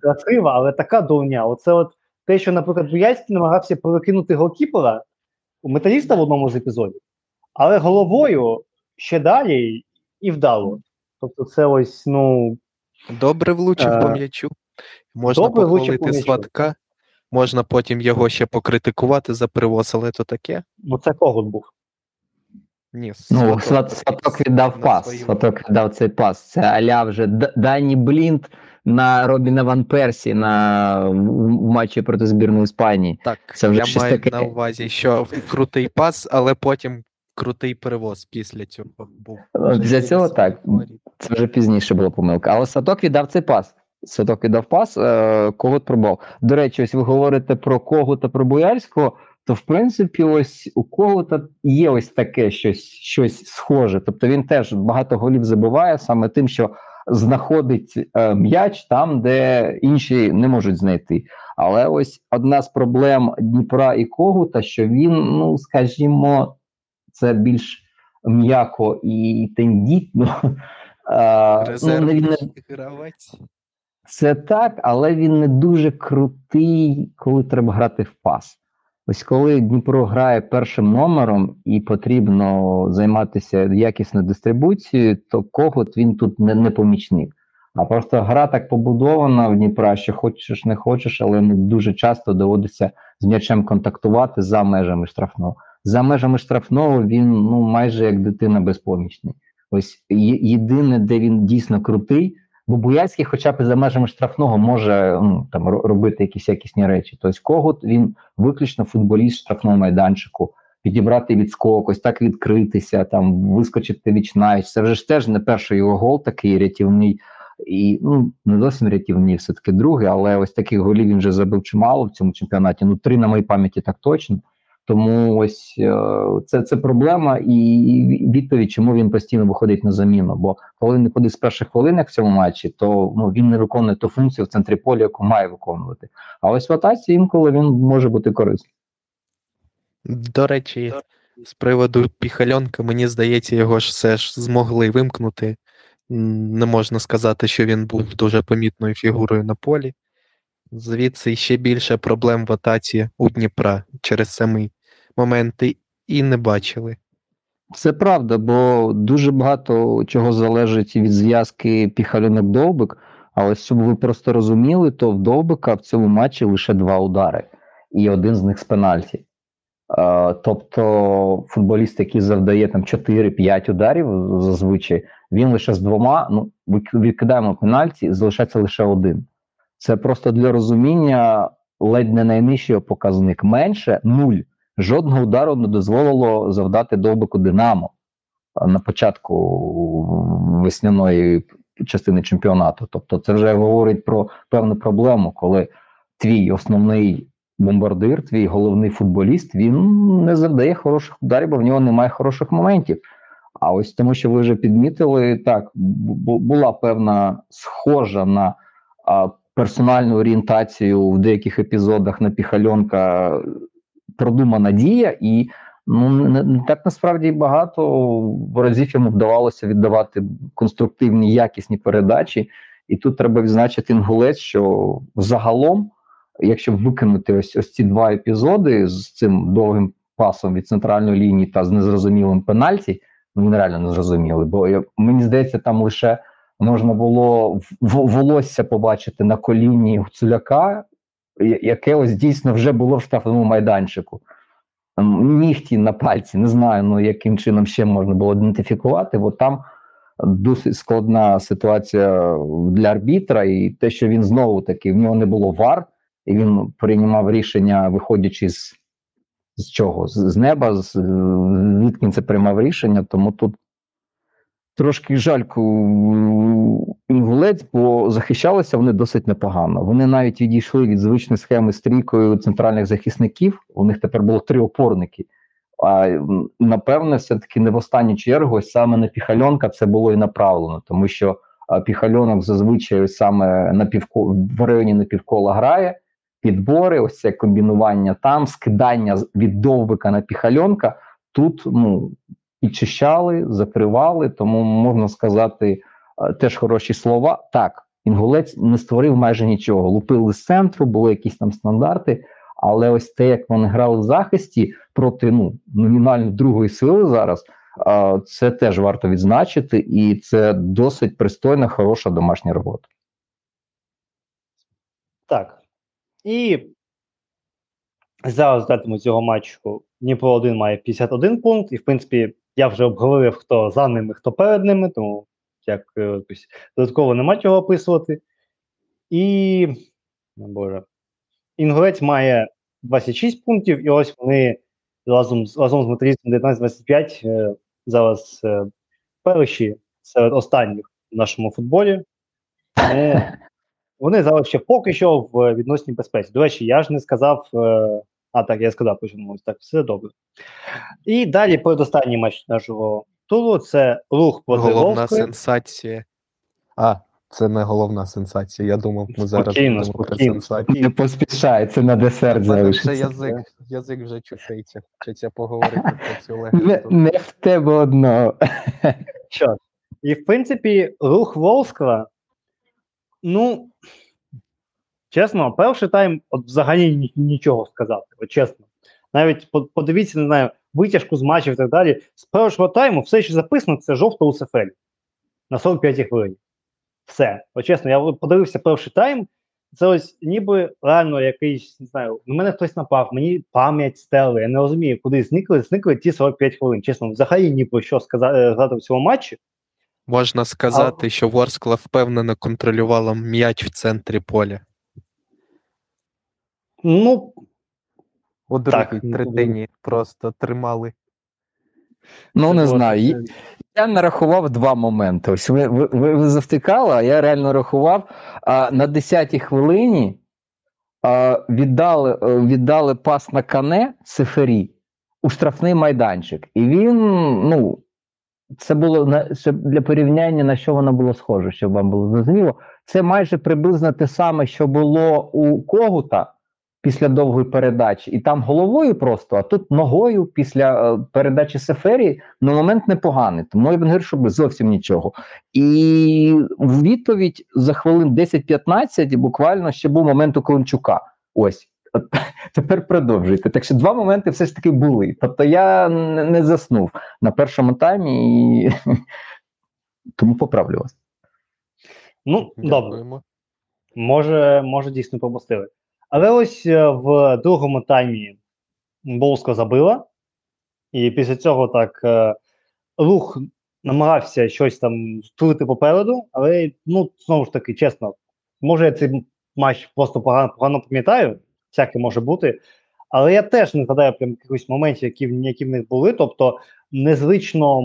Красива, але така довня. Оце от те, що, наприклад, Буяцький намагався перекинути голкіпера у металіста в одному з епізодів, але головою ще далі і вдало. Тобто, це ось, ну, Добре влучив Е, по м'ячу. Можна добре влучив по похвалити м'ячу. сватка, можна потім його ще покритикувати за привоз, але то таке. ну це когут був. Ні, Ну, Сваток Сваток віддав пас. своєму- Сваток віддав цей пас. Це аля вже Дані Блінт на Робіна Ван Персі на в матчі проти збірної Іспанії. Так, Це вже я маю таке. на увазі, що крутий пас, але потім крутий перевоз після цього був. Ну, Після цього так. Це вже пізніше була помилка. Але Сваток віддав цей пас. Сваток віддав пас, е, когут пробував. До речі, ось ви говорите про Когута про Боярського, то в принципі, ось у Когута є ось таке щось, щось схоже. Тобто він теж багато голів забиває саме тим, що знаходить е, м'яч там, де інші не можуть знайти. Але ось одна з проблем Дніпра і Когута, що він, ну скажімо, це більш м'яко і тендітно. [laughs] А, ну, гравець. це так, але він не дуже крутий, коли треба грати в пас. Ось коли Дніпро грає першим номером і потрібно займатися якісною дистрибуцією, то когут він тут не, не помічник. А просто гра так побудована в Дніпра, що хочеш не хочеш, але не дуже часто доводиться з м'ячем контактувати за межами штрафного. За межами штрафного він ну майже як дитина безпомічний. Ось єдине, де він дійсно крутий, Бо Буяцький, хоча б за межами штрафного, може ну, там робити якісь якісні речі. Тобто Когут він виключно футболіст штрафного майданчику, підібрати відскок, ось так відкритися, там вискочити віч навіч. Це вже ж теж не перший його гол, такий рятівний. І ну не зовсім рятівний, все таки другий, але ось таких голів він вже забив чимало в цьому чемпіонаті. Ну, три на моїй пам'яті так точно. Тому ось е, це, це проблема і відповідь, чому він постійно виходить на заміну. Бо коли він не ходить з перших хвилин, в цьому матчі, то ну він не виконує ту функцію в центрі поля, яку має виконувати. А ось в атаці інколи він може бути корисним. До речі, з приводу піхальонка, мені здається, його ж все ж змогли вимкнути. Не можна сказати, що він був дуже помітною фігурою на полі. Звідси ще більше проблем в атаці у Дніпра через самі моменти і не бачили. Це правда, бо дуже багато чого залежить від зв'язки піхальонок довбик. Але щоб ви просто розуміли, то в довбика в цьому матчі лише два удари, і один з них з пенальті. Тобто футболіст, який завдає там 4-5 ударів зазвичай, він лише з двома, ну, відкидаємо пенальті, залишається лише один. Це просто для розуміння ледь не найнижчий показник. Менше нуль. Жодного удару не дозволило завдати довбику Динамо на початку весняної частини чемпіонату. Тобто, це вже говорить про певну проблему, коли твій основний бомбардир, твій головний футболіст, він не завдає хороших ударів, бо в нього немає хороших моментів. А ось тому, що ви вже підмітили, так була певна схожа на персональну орієнтацію в деяких епізодах на піхальонка продумана дія, і Ну не, не так насправді багато разів йому вдавалося віддавати конструктивні якісні передачі. І тут треба відзначити інгулець, що загалом, якщо викинути ось ось ці два епізоди з цим довгим пасом від центральної лінії та з незрозумілим пенальті, ну він реально незрозумілий, бо я, мені здається, там лише можна було волосся побачити на коліні Гуцуляка, яке ось дійсно вже було в штрафному майданчику. Нігті на пальці, не знаю, ну яким чином ще можна було ідентифікувати, бо там досить складна ситуація для арбітра, і те, що він знову таки в нього не було вар, і він приймав рішення, виходячи з, з чого? З, неба, з, звідки це приймав рішення, тому тут трошки жальку інгулець, бо захищалися вони досить непогано. Вони навіть відійшли від звичної схеми з трійкою центральних захисників. У них тепер було три опорники. А напевне, все-таки не в останню чергу, ось саме на піхальонка це було і направлено, тому що піхальонок зазвичай саме на півко в районі напівкола грає, підбори, ось це комбінування там, скидання від довбика на піхальонка. Тут ну підчищали, закривали, тому можна сказати е, теж хороші слова. Так, інгулець не створив майже нічого. Лупили з центру, були якісь там стандарти. Але ось те, як вони грали в захисті проти ну номінально другої сили зараз, це теж варто відзначити, і це досить пристойна, хороша домашня робота. Так. І за результатами цього матчу Дніпро 1 має 51 пункт, і в принципі я вже обговорив, хто за ними, хто перед ними, тому як е, якось додатково нема чого описувати. І. Боже. Інгулець має 26 пунктів, і ось вони разом з разом з металістом 19-25 е, зараз е, перші серед останніх в нашому футболі. Тому [laughs] вони зараз ще поки що в відносній безпеці. До речі, я ж не сказав. А, так, я сказав, почнемо. Так, все добре. І далі передостанній матч нашого туру це рух проти Головна Вовки. сенсація. А, це не головна сенсація. Я думав, ми зараз Спокійно, будемо про спокійно, сенсацію. Не поспішай, це на десерт мене вже язик, язик вже чухається. Хочеться поговорити про цю Не, легенду. не в тебе одного. Що? І в принципі, рух Волскла, ну, чесно, перший тайм от взагалі нічого сказати. От чесно. Навіть подивіться, не знаю, витяжку з матчів і так далі. З першого тайму все, що записано, це жовта у Сефелі на 45-й хвилині. Все. От чесно, я подивився перший тайм. Це ось ніби реально якийсь, не знаю, на мене хтось напав, мені пам'ять стерли. Я не розумію, куди зникли, зникли ті 45 хвилин. Чесно, взагалі ні про що сказати згадати в цьому матчі. Можна сказати, що Ворскла впевнено контролювала м'яч в центрі поля. Ну, У Так, другій ну, просто тримали. Ну, не знаю. Я- нарахував два моменти. Ось ви, ви, ви, ви завтикали, а я реально рахував. А, на 10-й хвилині а, віддали, е, віддали пас на кане Сефері у штрафний майданчик. І він, ну, це було на це для порівняння, на що воно було схоже, щоб вам було зрозуміло. Це майже приблизно те саме, що було у Когута після довгої передачі, і там головою просто, а тут ногою після е, передачі Сефері ну, момент непоганий, тому я б не говорю, щоб зовсім нічого. І в відповідь за хвилин 10-15 буквально ще був момент у Климчука. Ось. [laughs] Тепер продовжуйте. Так що два моменти все ж таки були. Тобто я не, заснув на першому таймі і [laughs] тому поправлю вас. ну добре. Може, може, дійсно пропустили. Але ось е, в другому таймі Болска забила, і після цього так е, рух намагався щось там створити попереду, але ну, знову ж таки, чесно, може, я цей матч просто погано, погано пам'ятаю, всяке може бути. Але я теж не згадаю прям якихось моментів, які, які в них були. Тобто, незвично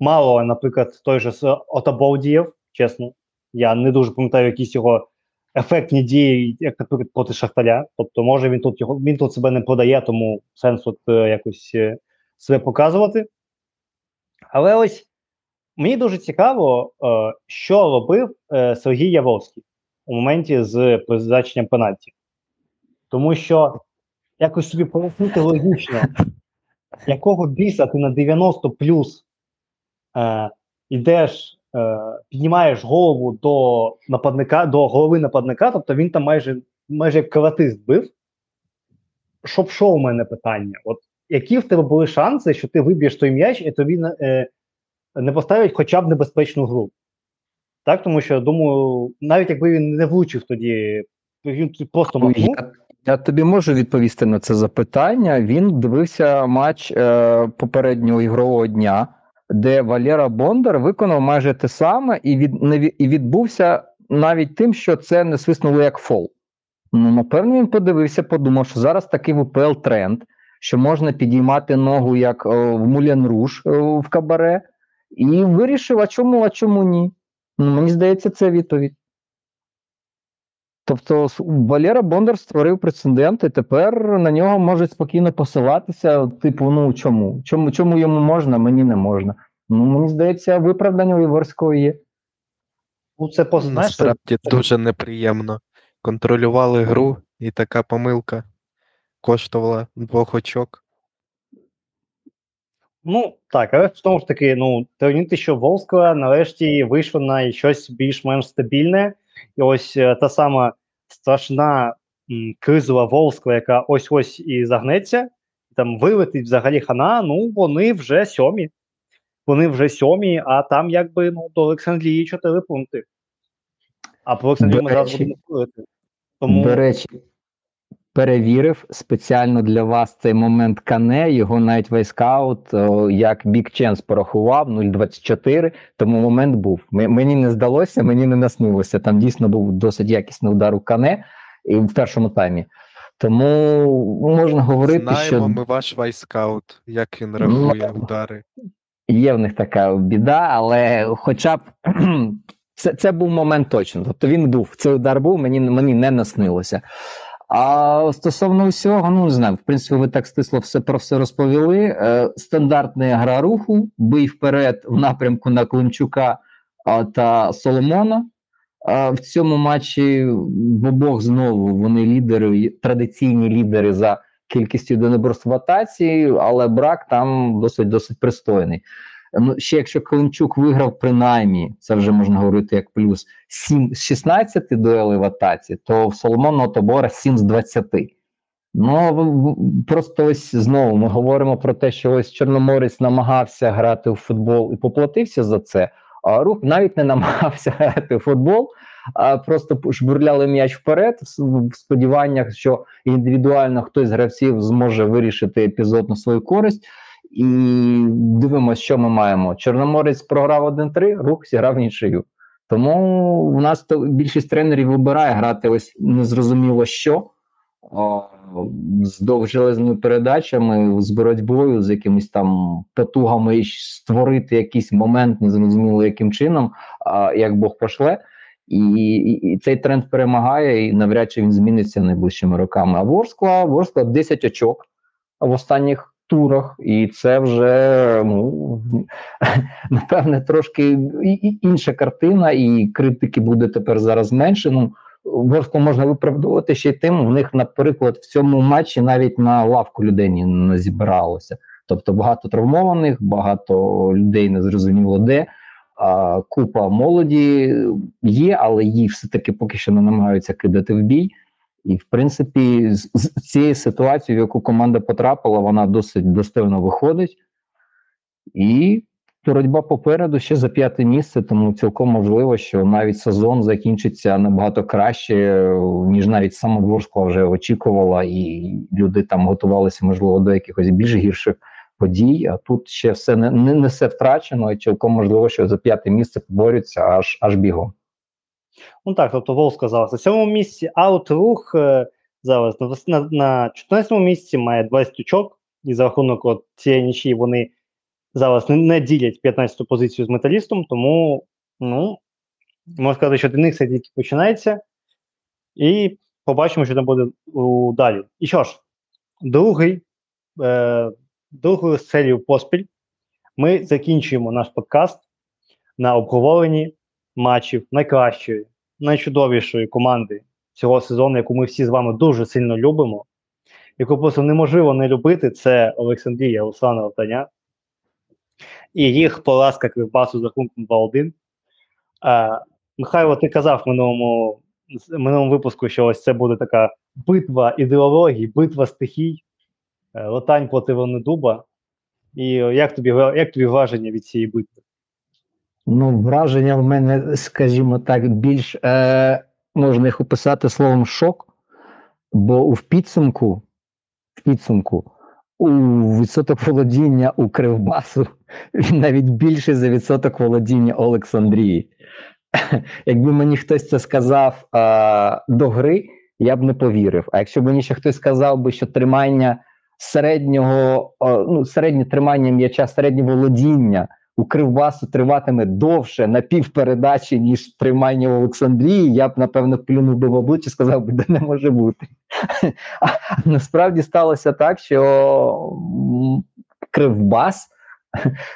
мало, наприклад, той же Отабов діяв, чесно. Я не дуже пам'ятаю якісь його ефектні дії, як, наприклад, проти Шахтаря. Тобто, може, він тут його він тут себе не подає, тому сенсу е, якось е, себе показувати. Але ось мені дуже цікаво, е, що робив Сергій Яворський у моменті з призначенням пенальті. Тому що якось собі пояснити логічно, якого біса ти на 90 плюс е, йдеш, е, піднімаєш голову до нападника, до голови нападника, тобто він там майже майже як каратист бив. Щоб що у мене питання? От які в тебе були шанси, що ти виб'єш той м'яч, і тобі е, не поставлять хоча б небезпечну гру? Так, тому що думаю, навіть якби він не влучив тоді, він просто махнув. Я, я тобі можу відповісти на це запитання. Він дивився матч е, попереднього ігрового дня, де Валера Бондар виконав майже те саме, і від і відбувся навіть тим, що це не свиснуло як фол. Ну, напевно, він подивився, подумав, що зараз такий ВПЛ тренд, що можна підіймати ногу як о, в Мулян Руш в кабаре, і вирішив, а чому, а чому ні? Ну, Мені здається, це відповідь. Тобто Валера Бондар створив прецедент, і тепер на нього можуть спокійно посилатися. Типу, ну чому? Чому чому йому можна, мені не можна. Ну, мені здається, виправдання у Єворського є. Ну, це по, Насправді це... дуже неприємно. Контролювали гру, і така помилка коштувала двох очок. Ну, так, але в тому ж таки, ну, те, що Волскла нарешті вийшла на щось більш-менш стабільне. І ось е, та сама страшна м, кризова Волскла, яка ось-ось і загнеться, там вилетить взагалі хана, ну, вони вже сьомі. Вони вже сьомі, а там якби ну, до Олександрії 4 пункти. А про Олександрії ми зараз будемо говорити. Тому... До речі, перевірив спеціально для вас цей момент Кане, його навіть вейскаут, як Бік Ченс порахував 0,24, тому момент був. Мені не здалося, мені не наснилося. Там дійсно був досить якісний удар у Кане і в першому таймі. Тому можна говорити, Знаємо що... Знаємо ми ваш вайскаут, як він рахує ну, удари. Є в них така біда, але хоча б [clears throat] це це був момент точно. Тобто він був, цей удар був, мені мені не наснилося. А стосовно всього, ну не знаю, в принципі, ви так стисло все про все розповіли. Е, Стандартна гра руху, бий вперед в напрямку на Климчука та Соломона. В цьому матчі в обох знову вони лідери, традиційні лідери за кількістю донеборств в атаці, але брак там досить досить пристойний. Ну, ще якщо Климчук виграв принаймні, це вже можна говорити як плюс 7 з 16 дуелей в атаці, то в Соломонного Тобора 7 з 20. Ну просто ось знову ми говоримо про те, що ось Чорноморець намагався грати в футбол і поплатився за це. А рух навіть не намагався [laughs] грати в футбол, а просто шбурляли м'яч вперед в сподіваннях, що індивідуально хтось з гравців зможе вирішити епізод на свою користь. І дивимося, що ми маємо. Чорноморець програв 1-3, рух зіграв нічию. Тому у нас то більшість тренерів вибирає грати ось незрозуміло що о, з довжелезними передачами, з боротьбою, з якимись там потугами створити якийсь момент, незрозуміло яким чином, а, як Бог пошле. І, і і, цей тренд перемагає, і навряд чи він зміниться найближчими роками. А Ворскла, Ворскла 10 очок в останніх турах, і це вже ну [laughs] напевне трошки інша картина, і критики буде тепер зараз менше. Ну Ворскло можна виправдовувати ще й тим. В них, наприклад, в цьому матчі навіть на лавку людей не зібралося. Тобто багато травмованих, багато людей не зрозуміло де. А, Купа молоді є, але її все таки поки що не намагаються кидати в бій. І, в принципі, з, з цієї ситуації, в яку команда потрапила, вона досить достойно виходить. І боротьба попереду ще за п'яте місце, тому цілком можливо, що навіть сезон закінчиться набагато краще, ніж навіть сама Ворскла вже очікувала, і люди там готувалися, можливо, до якихось більш гірших подій. А тут ще все не, не, не все втрачено, і цілком можливо, що за п'яте місце поборються аж аж бігом. Ну так, тобто Вол сказав, на сьомому місці, Аутрух е, зараз на, на, на 14 місці має 20 очок, і за рахунок от цієї нічі вони зараз не, не ділять 15-ту позицію з металістом, тому, ну, можна сказати, що для них це тільки починається. І побачимо, що там буде далі. І що ж, другий, е, другою серію поспіль ми закінчуємо наш подкаст на обговоренні матчів найкращої, найчудовішої команди цього сезону, яку ми всі з вами дуже сильно любимо. яку просто неможливо не любити, це Олександрія Руслана Ротаня. І їх поразка Кривбасу з рахунком 2-1. А, Михайло, ти казав в минулому, минулому випуску, що ось це буде така битва ідеологій, битва стихій, е, Лотань проти Вонедуба. І як тобі, як тобі враження від цієї битви? Ну, враження в мене, скажімо так, більш е, можна їх описати словом шок, бо у підсумку, в підсумку у відсоток володіння у Кривбасу він навіть більший за відсоток володіння Олександрії. Якби мені хтось це сказав е, до гри, я б не повірив. А якщо б мені ще хтось сказав би, що тримання середнього, е, ну, середнє тримання м'яча, середнє володіння у Кривбасу триватиме довше на півпередачі, ніж тримання в Олександрії, я б, напевно, плюнув би в обличчя і сказав би, де не може бути. [laughs] А насправді сталося так, що Кривбас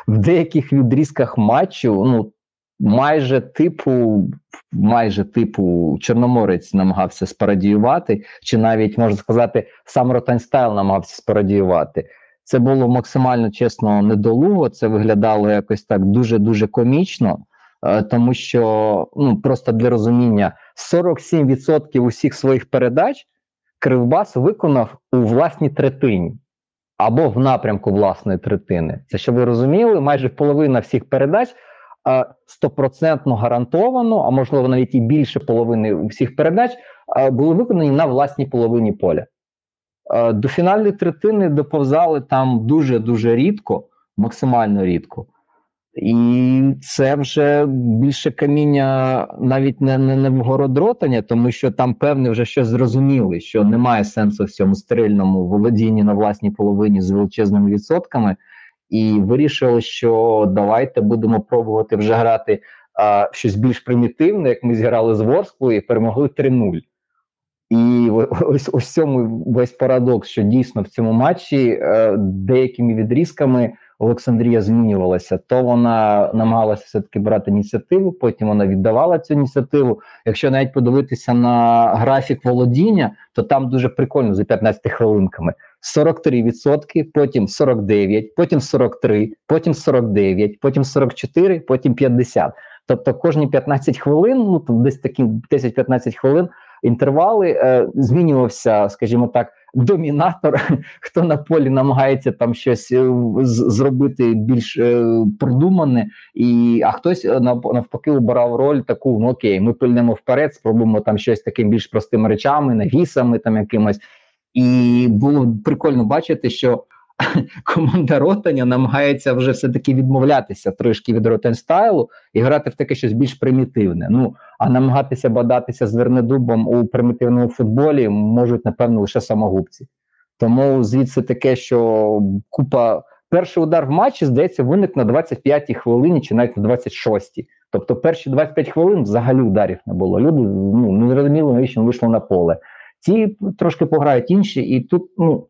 в деяких відрізках матчу, ну, майже типу, майже типу Чорноморець намагався спарадіювати, чи навіть можна сказати, сам Ротанстайл намагався спарадіювати. Це було максимально чесно недолуго. Це виглядало якось так дуже дуже комічно, е, тому що ну просто для розуміння 47% усіх своїх передач Кривбас виконав у власній третині або в напрямку власної третини. Це щоб ви розуміли, майже половина всіх передач е, стопроцентно гарантовано, а можливо навіть і більше половини всіх передач е, були виконані на власній половині поля. Е, До фінальної третини доповзали там дуже дуже рідко, максимально рідко. І це вже більше каміння навіть не, не, не в город тому що там певне вже щось зрозуміли, що немає сенсу в цьому стерильному володінні на власній половині з величезними відсотками, і вирішили, що давайте будемо пробувати вже грати а, щось більш примітивне, як ми зіграли з Ворсклою і перемогли 3-0. І [laughs] ось ось цьому весь парадокс, що дійсно в цьому матчі е, деякими відрізками Олександрія змінювалася. То вона намагалася все-таки брати ініціативу, потім вона віддавала цю ініціативу. Якщо навіть подивитися на графік володіння, то там дуже прикольно за 15 хвилинками. 43%, потім 49, потім 43, потім 49, потім 44, потім 50. Тобто кожні 15 хвилин, ну десь такі 10-15 хвилин інтервали е, змінювався, скажімо так, домінатор, [laughs] хто на полі намагається там щось е, зробити більш е, продумане, і а хтось навпаки обирав роль таку: ну окей, ми пильнемо вперед, спробуємо там щось таким більш простими речами, навісами там якимось. І було прикольно бачити, що [laughs] команда Ротаня намагається вже все-таки відмовлятися трошки від Ротенстайлу і грати в таке щось більш примітивне. Ну а намагатися бадатися з Вернедубом у примітивному футболі можуть, напевно, лише самогубці. Тому звідси таке, що купа. Перший удар в матчі, здається, виник на 25-й хвилині чи навіть на 26-й. Тобто перші 25 хвилин взагалі ударів не було. Люди ну, не зрозуміли, навіщо вийшли на поле. Ті трошки пограють інші, і тут ну,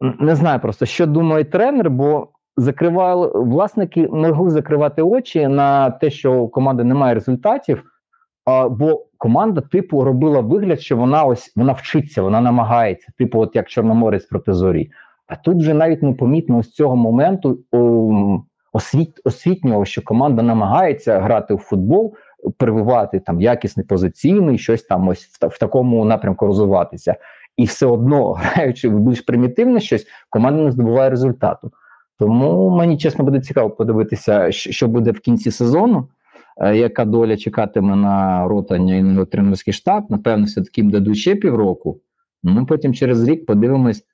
не знаю просто, що думає тренер, бо закривали власники не могли закривати очі на те, що у команди немає результатів. Бо команда, типу, робила вигляд, що вона ось вона вчиться, вона намагається, типу, от як Чорноморець проти зорі. А тут вже навіть непомітно з цього моменту освіт, освітнього, що команда намагається грати у футбол, прививати там якісний позиційний, щось там ось в, в такому напрямку розвиватися і все одно, [laughs] граючи в більш примітивне щось, команда не здобуває результату. Тому мені чесно буде цікаво подивитися, що буде в кінці сезону, е, яка доля чекатиме на ротання і на тренерський штаб. Напевно, все-таки їм дадуть ще півроку. Ми потім через рік подивимось,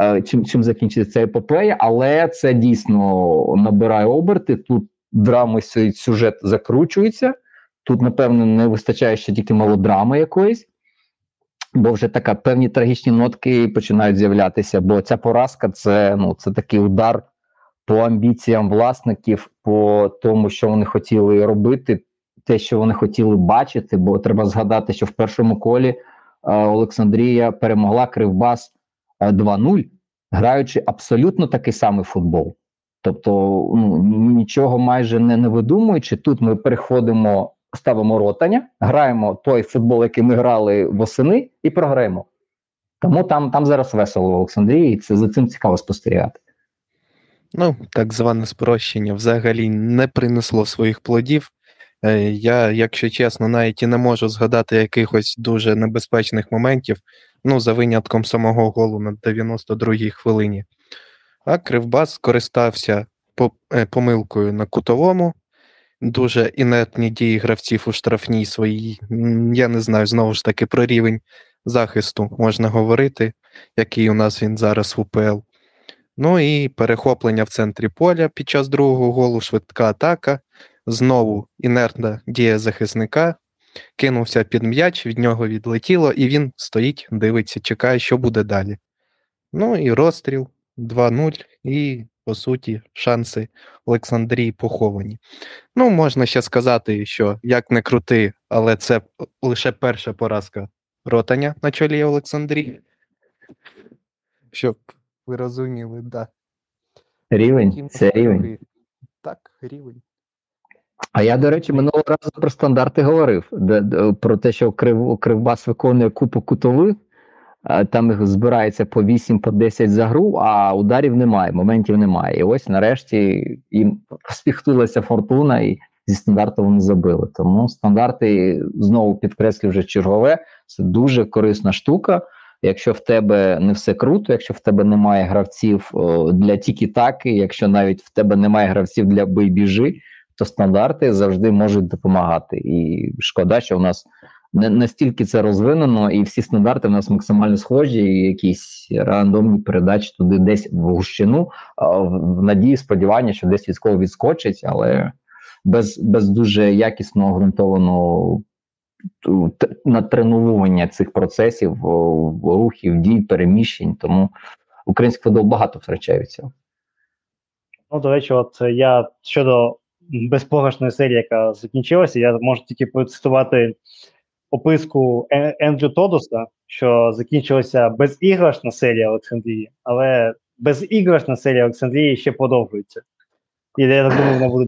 е, чим чим закінчиться ця епопея, але це дійсно набирає оберти. Тут драми сюжет закручується. Тут, напевно, не вистачає ще тільки мелодрами якоїсь бо вже така певні трагічні нотки починають з'являтися. Бо ця поразка це ну це такий удар по амбіціям власників, по тому, що вони хотіли робити, те, що вони хотіли бачити. Бо треба згадати, що в першому колі е, Олександрія перемогла Кривбас 2-0, е, граючи абсолютно такий самий футбол. Тобто, ну нічого майже не, не видумуючи, тут ми переходимо ставимо ротання, граємо той футбол, який ми грали восени, і програємо. Тому там, там зараз весело в Олександрії, і це за цим цікаво спостерігати. Ну, так зване спрощення взагалі не принесло своїх плодів. Е, Я, якщо чесно, навіть і не можу згадати якихось дуже небезпечних моментів, ну, за винятком самого голу на 92-й хвилині. А Кривбас скористався е, помилкою на кутовому. Дуже інертні дії гравців у штрафній своїй. Я не знаю, знову ж таки, про рівень захисту можна говорити, який у нас він зараз в УПЛ. Ну і перехоплення в центрі поля під час другого голу, швидка атака. Знову інертна дія захисника. Кинувся під м'яч, від нього відлетіло, і він стоїть, дивиться, чекає, що буде далі. Ну і розстріл 2-0, і, по суті, шанси Олександрії поховані. Ну, можна ще сказати, що як не крути, але це лише перша поразка ротання на чолі Олександрії. Щоб ви розуміли, да. Рівень Втім, це рівень. Так, рівень. А я, до речі, минулого разу про стандарти говорив. Де, де- про те, що Крив, Кривбас виконує купу кутових, там їх збирається по 8 по 10 за гру, а ударів немає, моментів немає. І ось нарешті їм розпіхтилася фортуна і зі стандарту вони забили. Тому стандарти знову підкреслю вже чергове. Це дуже корисна штука. Якщо в тебе не все круто, якщо в тебе немає гравців для тікі-таки, якщо навіть в тебе немає гравців для бий-біжи, то стандарти завжди можуть допомагати. І шкода, що в нас настільки це розвинено, і всі стандарти в нас максимально схожі, і якісь рандомні передачі туди десь в гущину, в надії, сподівання, що десь військово відскочить, але без, без дуже якісного ґрунтованого ту- натренування цих процесів, рухів, дій, переміщень. Тому український футбол багато втрачає від цього. Ну, до речі, от я щодо безпогашної серії, яка закінчилася, я можу тільки процитувати описку Е- Ендрю Тодоса, що закінчилася безіграшна серія Олександрії, але безіграшна серія Олександрії ще продовжується. І я так думаю, вона буде.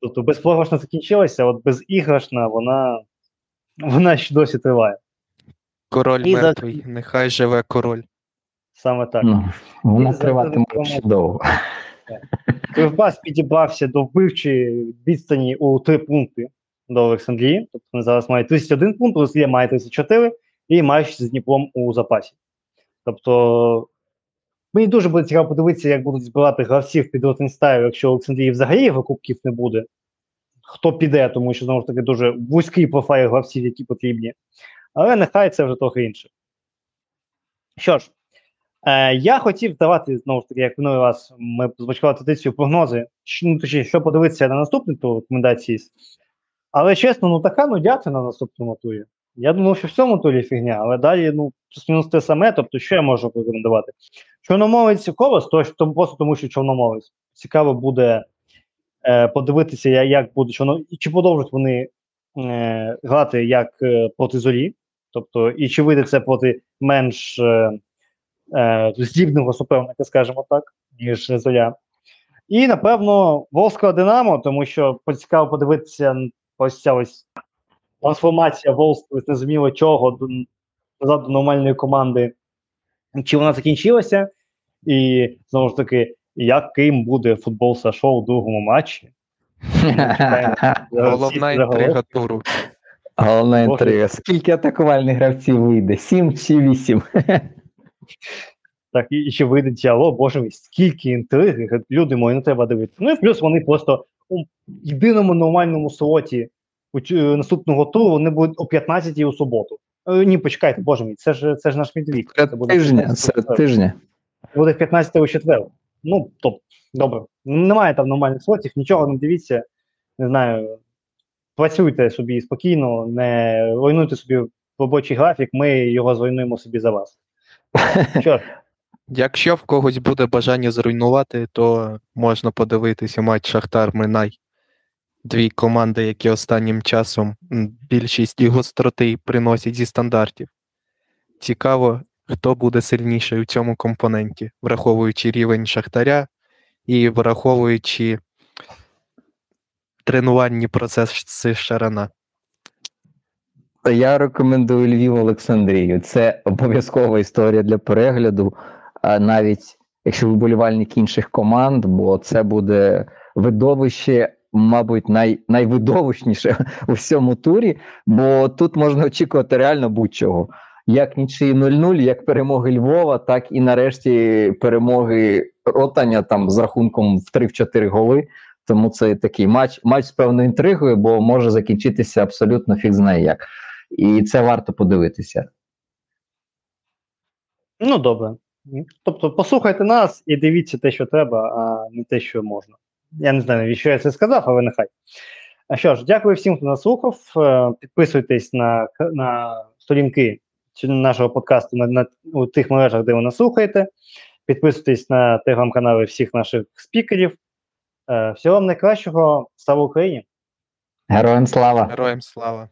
Тобто безпогашна закінчилася, от безіграшна, вона, вона ще досі триває. Король І за- нехай живе король. Саме так. Ну, вона триватиме за- ще довго. Кривбас підібрався до вбивчої відстані у три пункти до Олександрії. Тобто вони зараз мають 31 пункт, Олександрія має 34 і має з Дніпром у запасі. Тобто мені дуже буде цікаво подивитися, як будуть збирати гравців під Ротенстайл, якщо Олександрії взагалі його не буде. Хто піде, тому що знову ж таки дуже вузький профайл гравців, які потрібні. Але нехай це вже трохи інше. Що ж, Е, я хотів давати знову ж таки, як минулий раз ми збачкали традицію прогнози, що, ну, точніше, що подивитися на наступний тур рекомендації. Але чесно, ну така нудяти на наступному турі. Я думав, що в цьому турі фігня, але далі ну, плюс-мінус те саме. Тобто, що я можу порекомендувати? Чорномовець колос, то, то просто тому, що чорномовець. Цікаво буде е, подивитися, як буде чорно... чи продовжать вони е, грати як е, проти зорі. Тобто, і чи вийде це проти менш. Е, е, здібного суперника, скажімо так, ніж Зоря. І, напевно, Волського Динамо, тому що цікаво подивитися ось ця ось трансформація з незрозуміло чого назад до нормальної команди. Чи вона закінчилася? І знову ж таки, яким буде футбол Сашо у другому матчі? Головна інтрига туру. Головна інтрига. Скільки атакувальних гравців вийде? Сім чи вісім? Так, і, і ще вийде діалог, боже мій, скільки інтриги, люди мої, не треба дивитися. Ну і плюс вони просто у єдиному нормальному слоті у наступного туру вони будуть о 15 у суботу. Е, ні, почекайте, боже мій, це ж це ж наш midweek. Це буде тижня, 15 серед четвер. тижня. Буде 15 у четвер. Ну, тобто, добре. Немає там нормальних слотів, нічого не дивіться. Не знаю. Працюйте собі спокійно, не руйнуйте собі робочий графік, ми його зруйнуємо собі за вас. [laughs] Ж, Якщо в когось буде бажання зруйнувати, то можна подивитися матч Шахтар Минай. Дві команди, які останнім часом більшість і гостроти приносять зі стандартів. Цікаво, хто буде сильніший у цьому компоненті, враховуючи рівень Шахтаря і враховуючи тренувальні процеси Шарана. Я рекомендую Львів Олександрію. Це обов'язкова історія для перегляду, навіть якщо вболівальник інших команд, бо це буде видовище, мабуть, най, найвидовищніше [laughs] у всьому турі, бо тут можна очікувати реально будь-чого. Як нічиї 0-0, як перемоги Львова, так і нарешті перемоги Ротаня там з рахунком в 3-4 голи. Тому це такий матч, матч з певною інтригою, бо може закінчитися абсолютно фіг знає як. І це варто подивитися. Ну, добре. Тобто, послухайте нас і дивіться те, що треба, а не те, що можна. Я не знаю, навіщо я це сказав, але нехай. А що ж, дякую всім, хто нас слухав. Е, Підписуйтесь на, на сторінки нашого подкасту на, на у тих мережах, де ви нас слухаєте. Підписуйтесь на телеграм-канали всіх наших спікерів. Е, Всього вам найкращого. Слава Україні! Героям слава! Героям слава!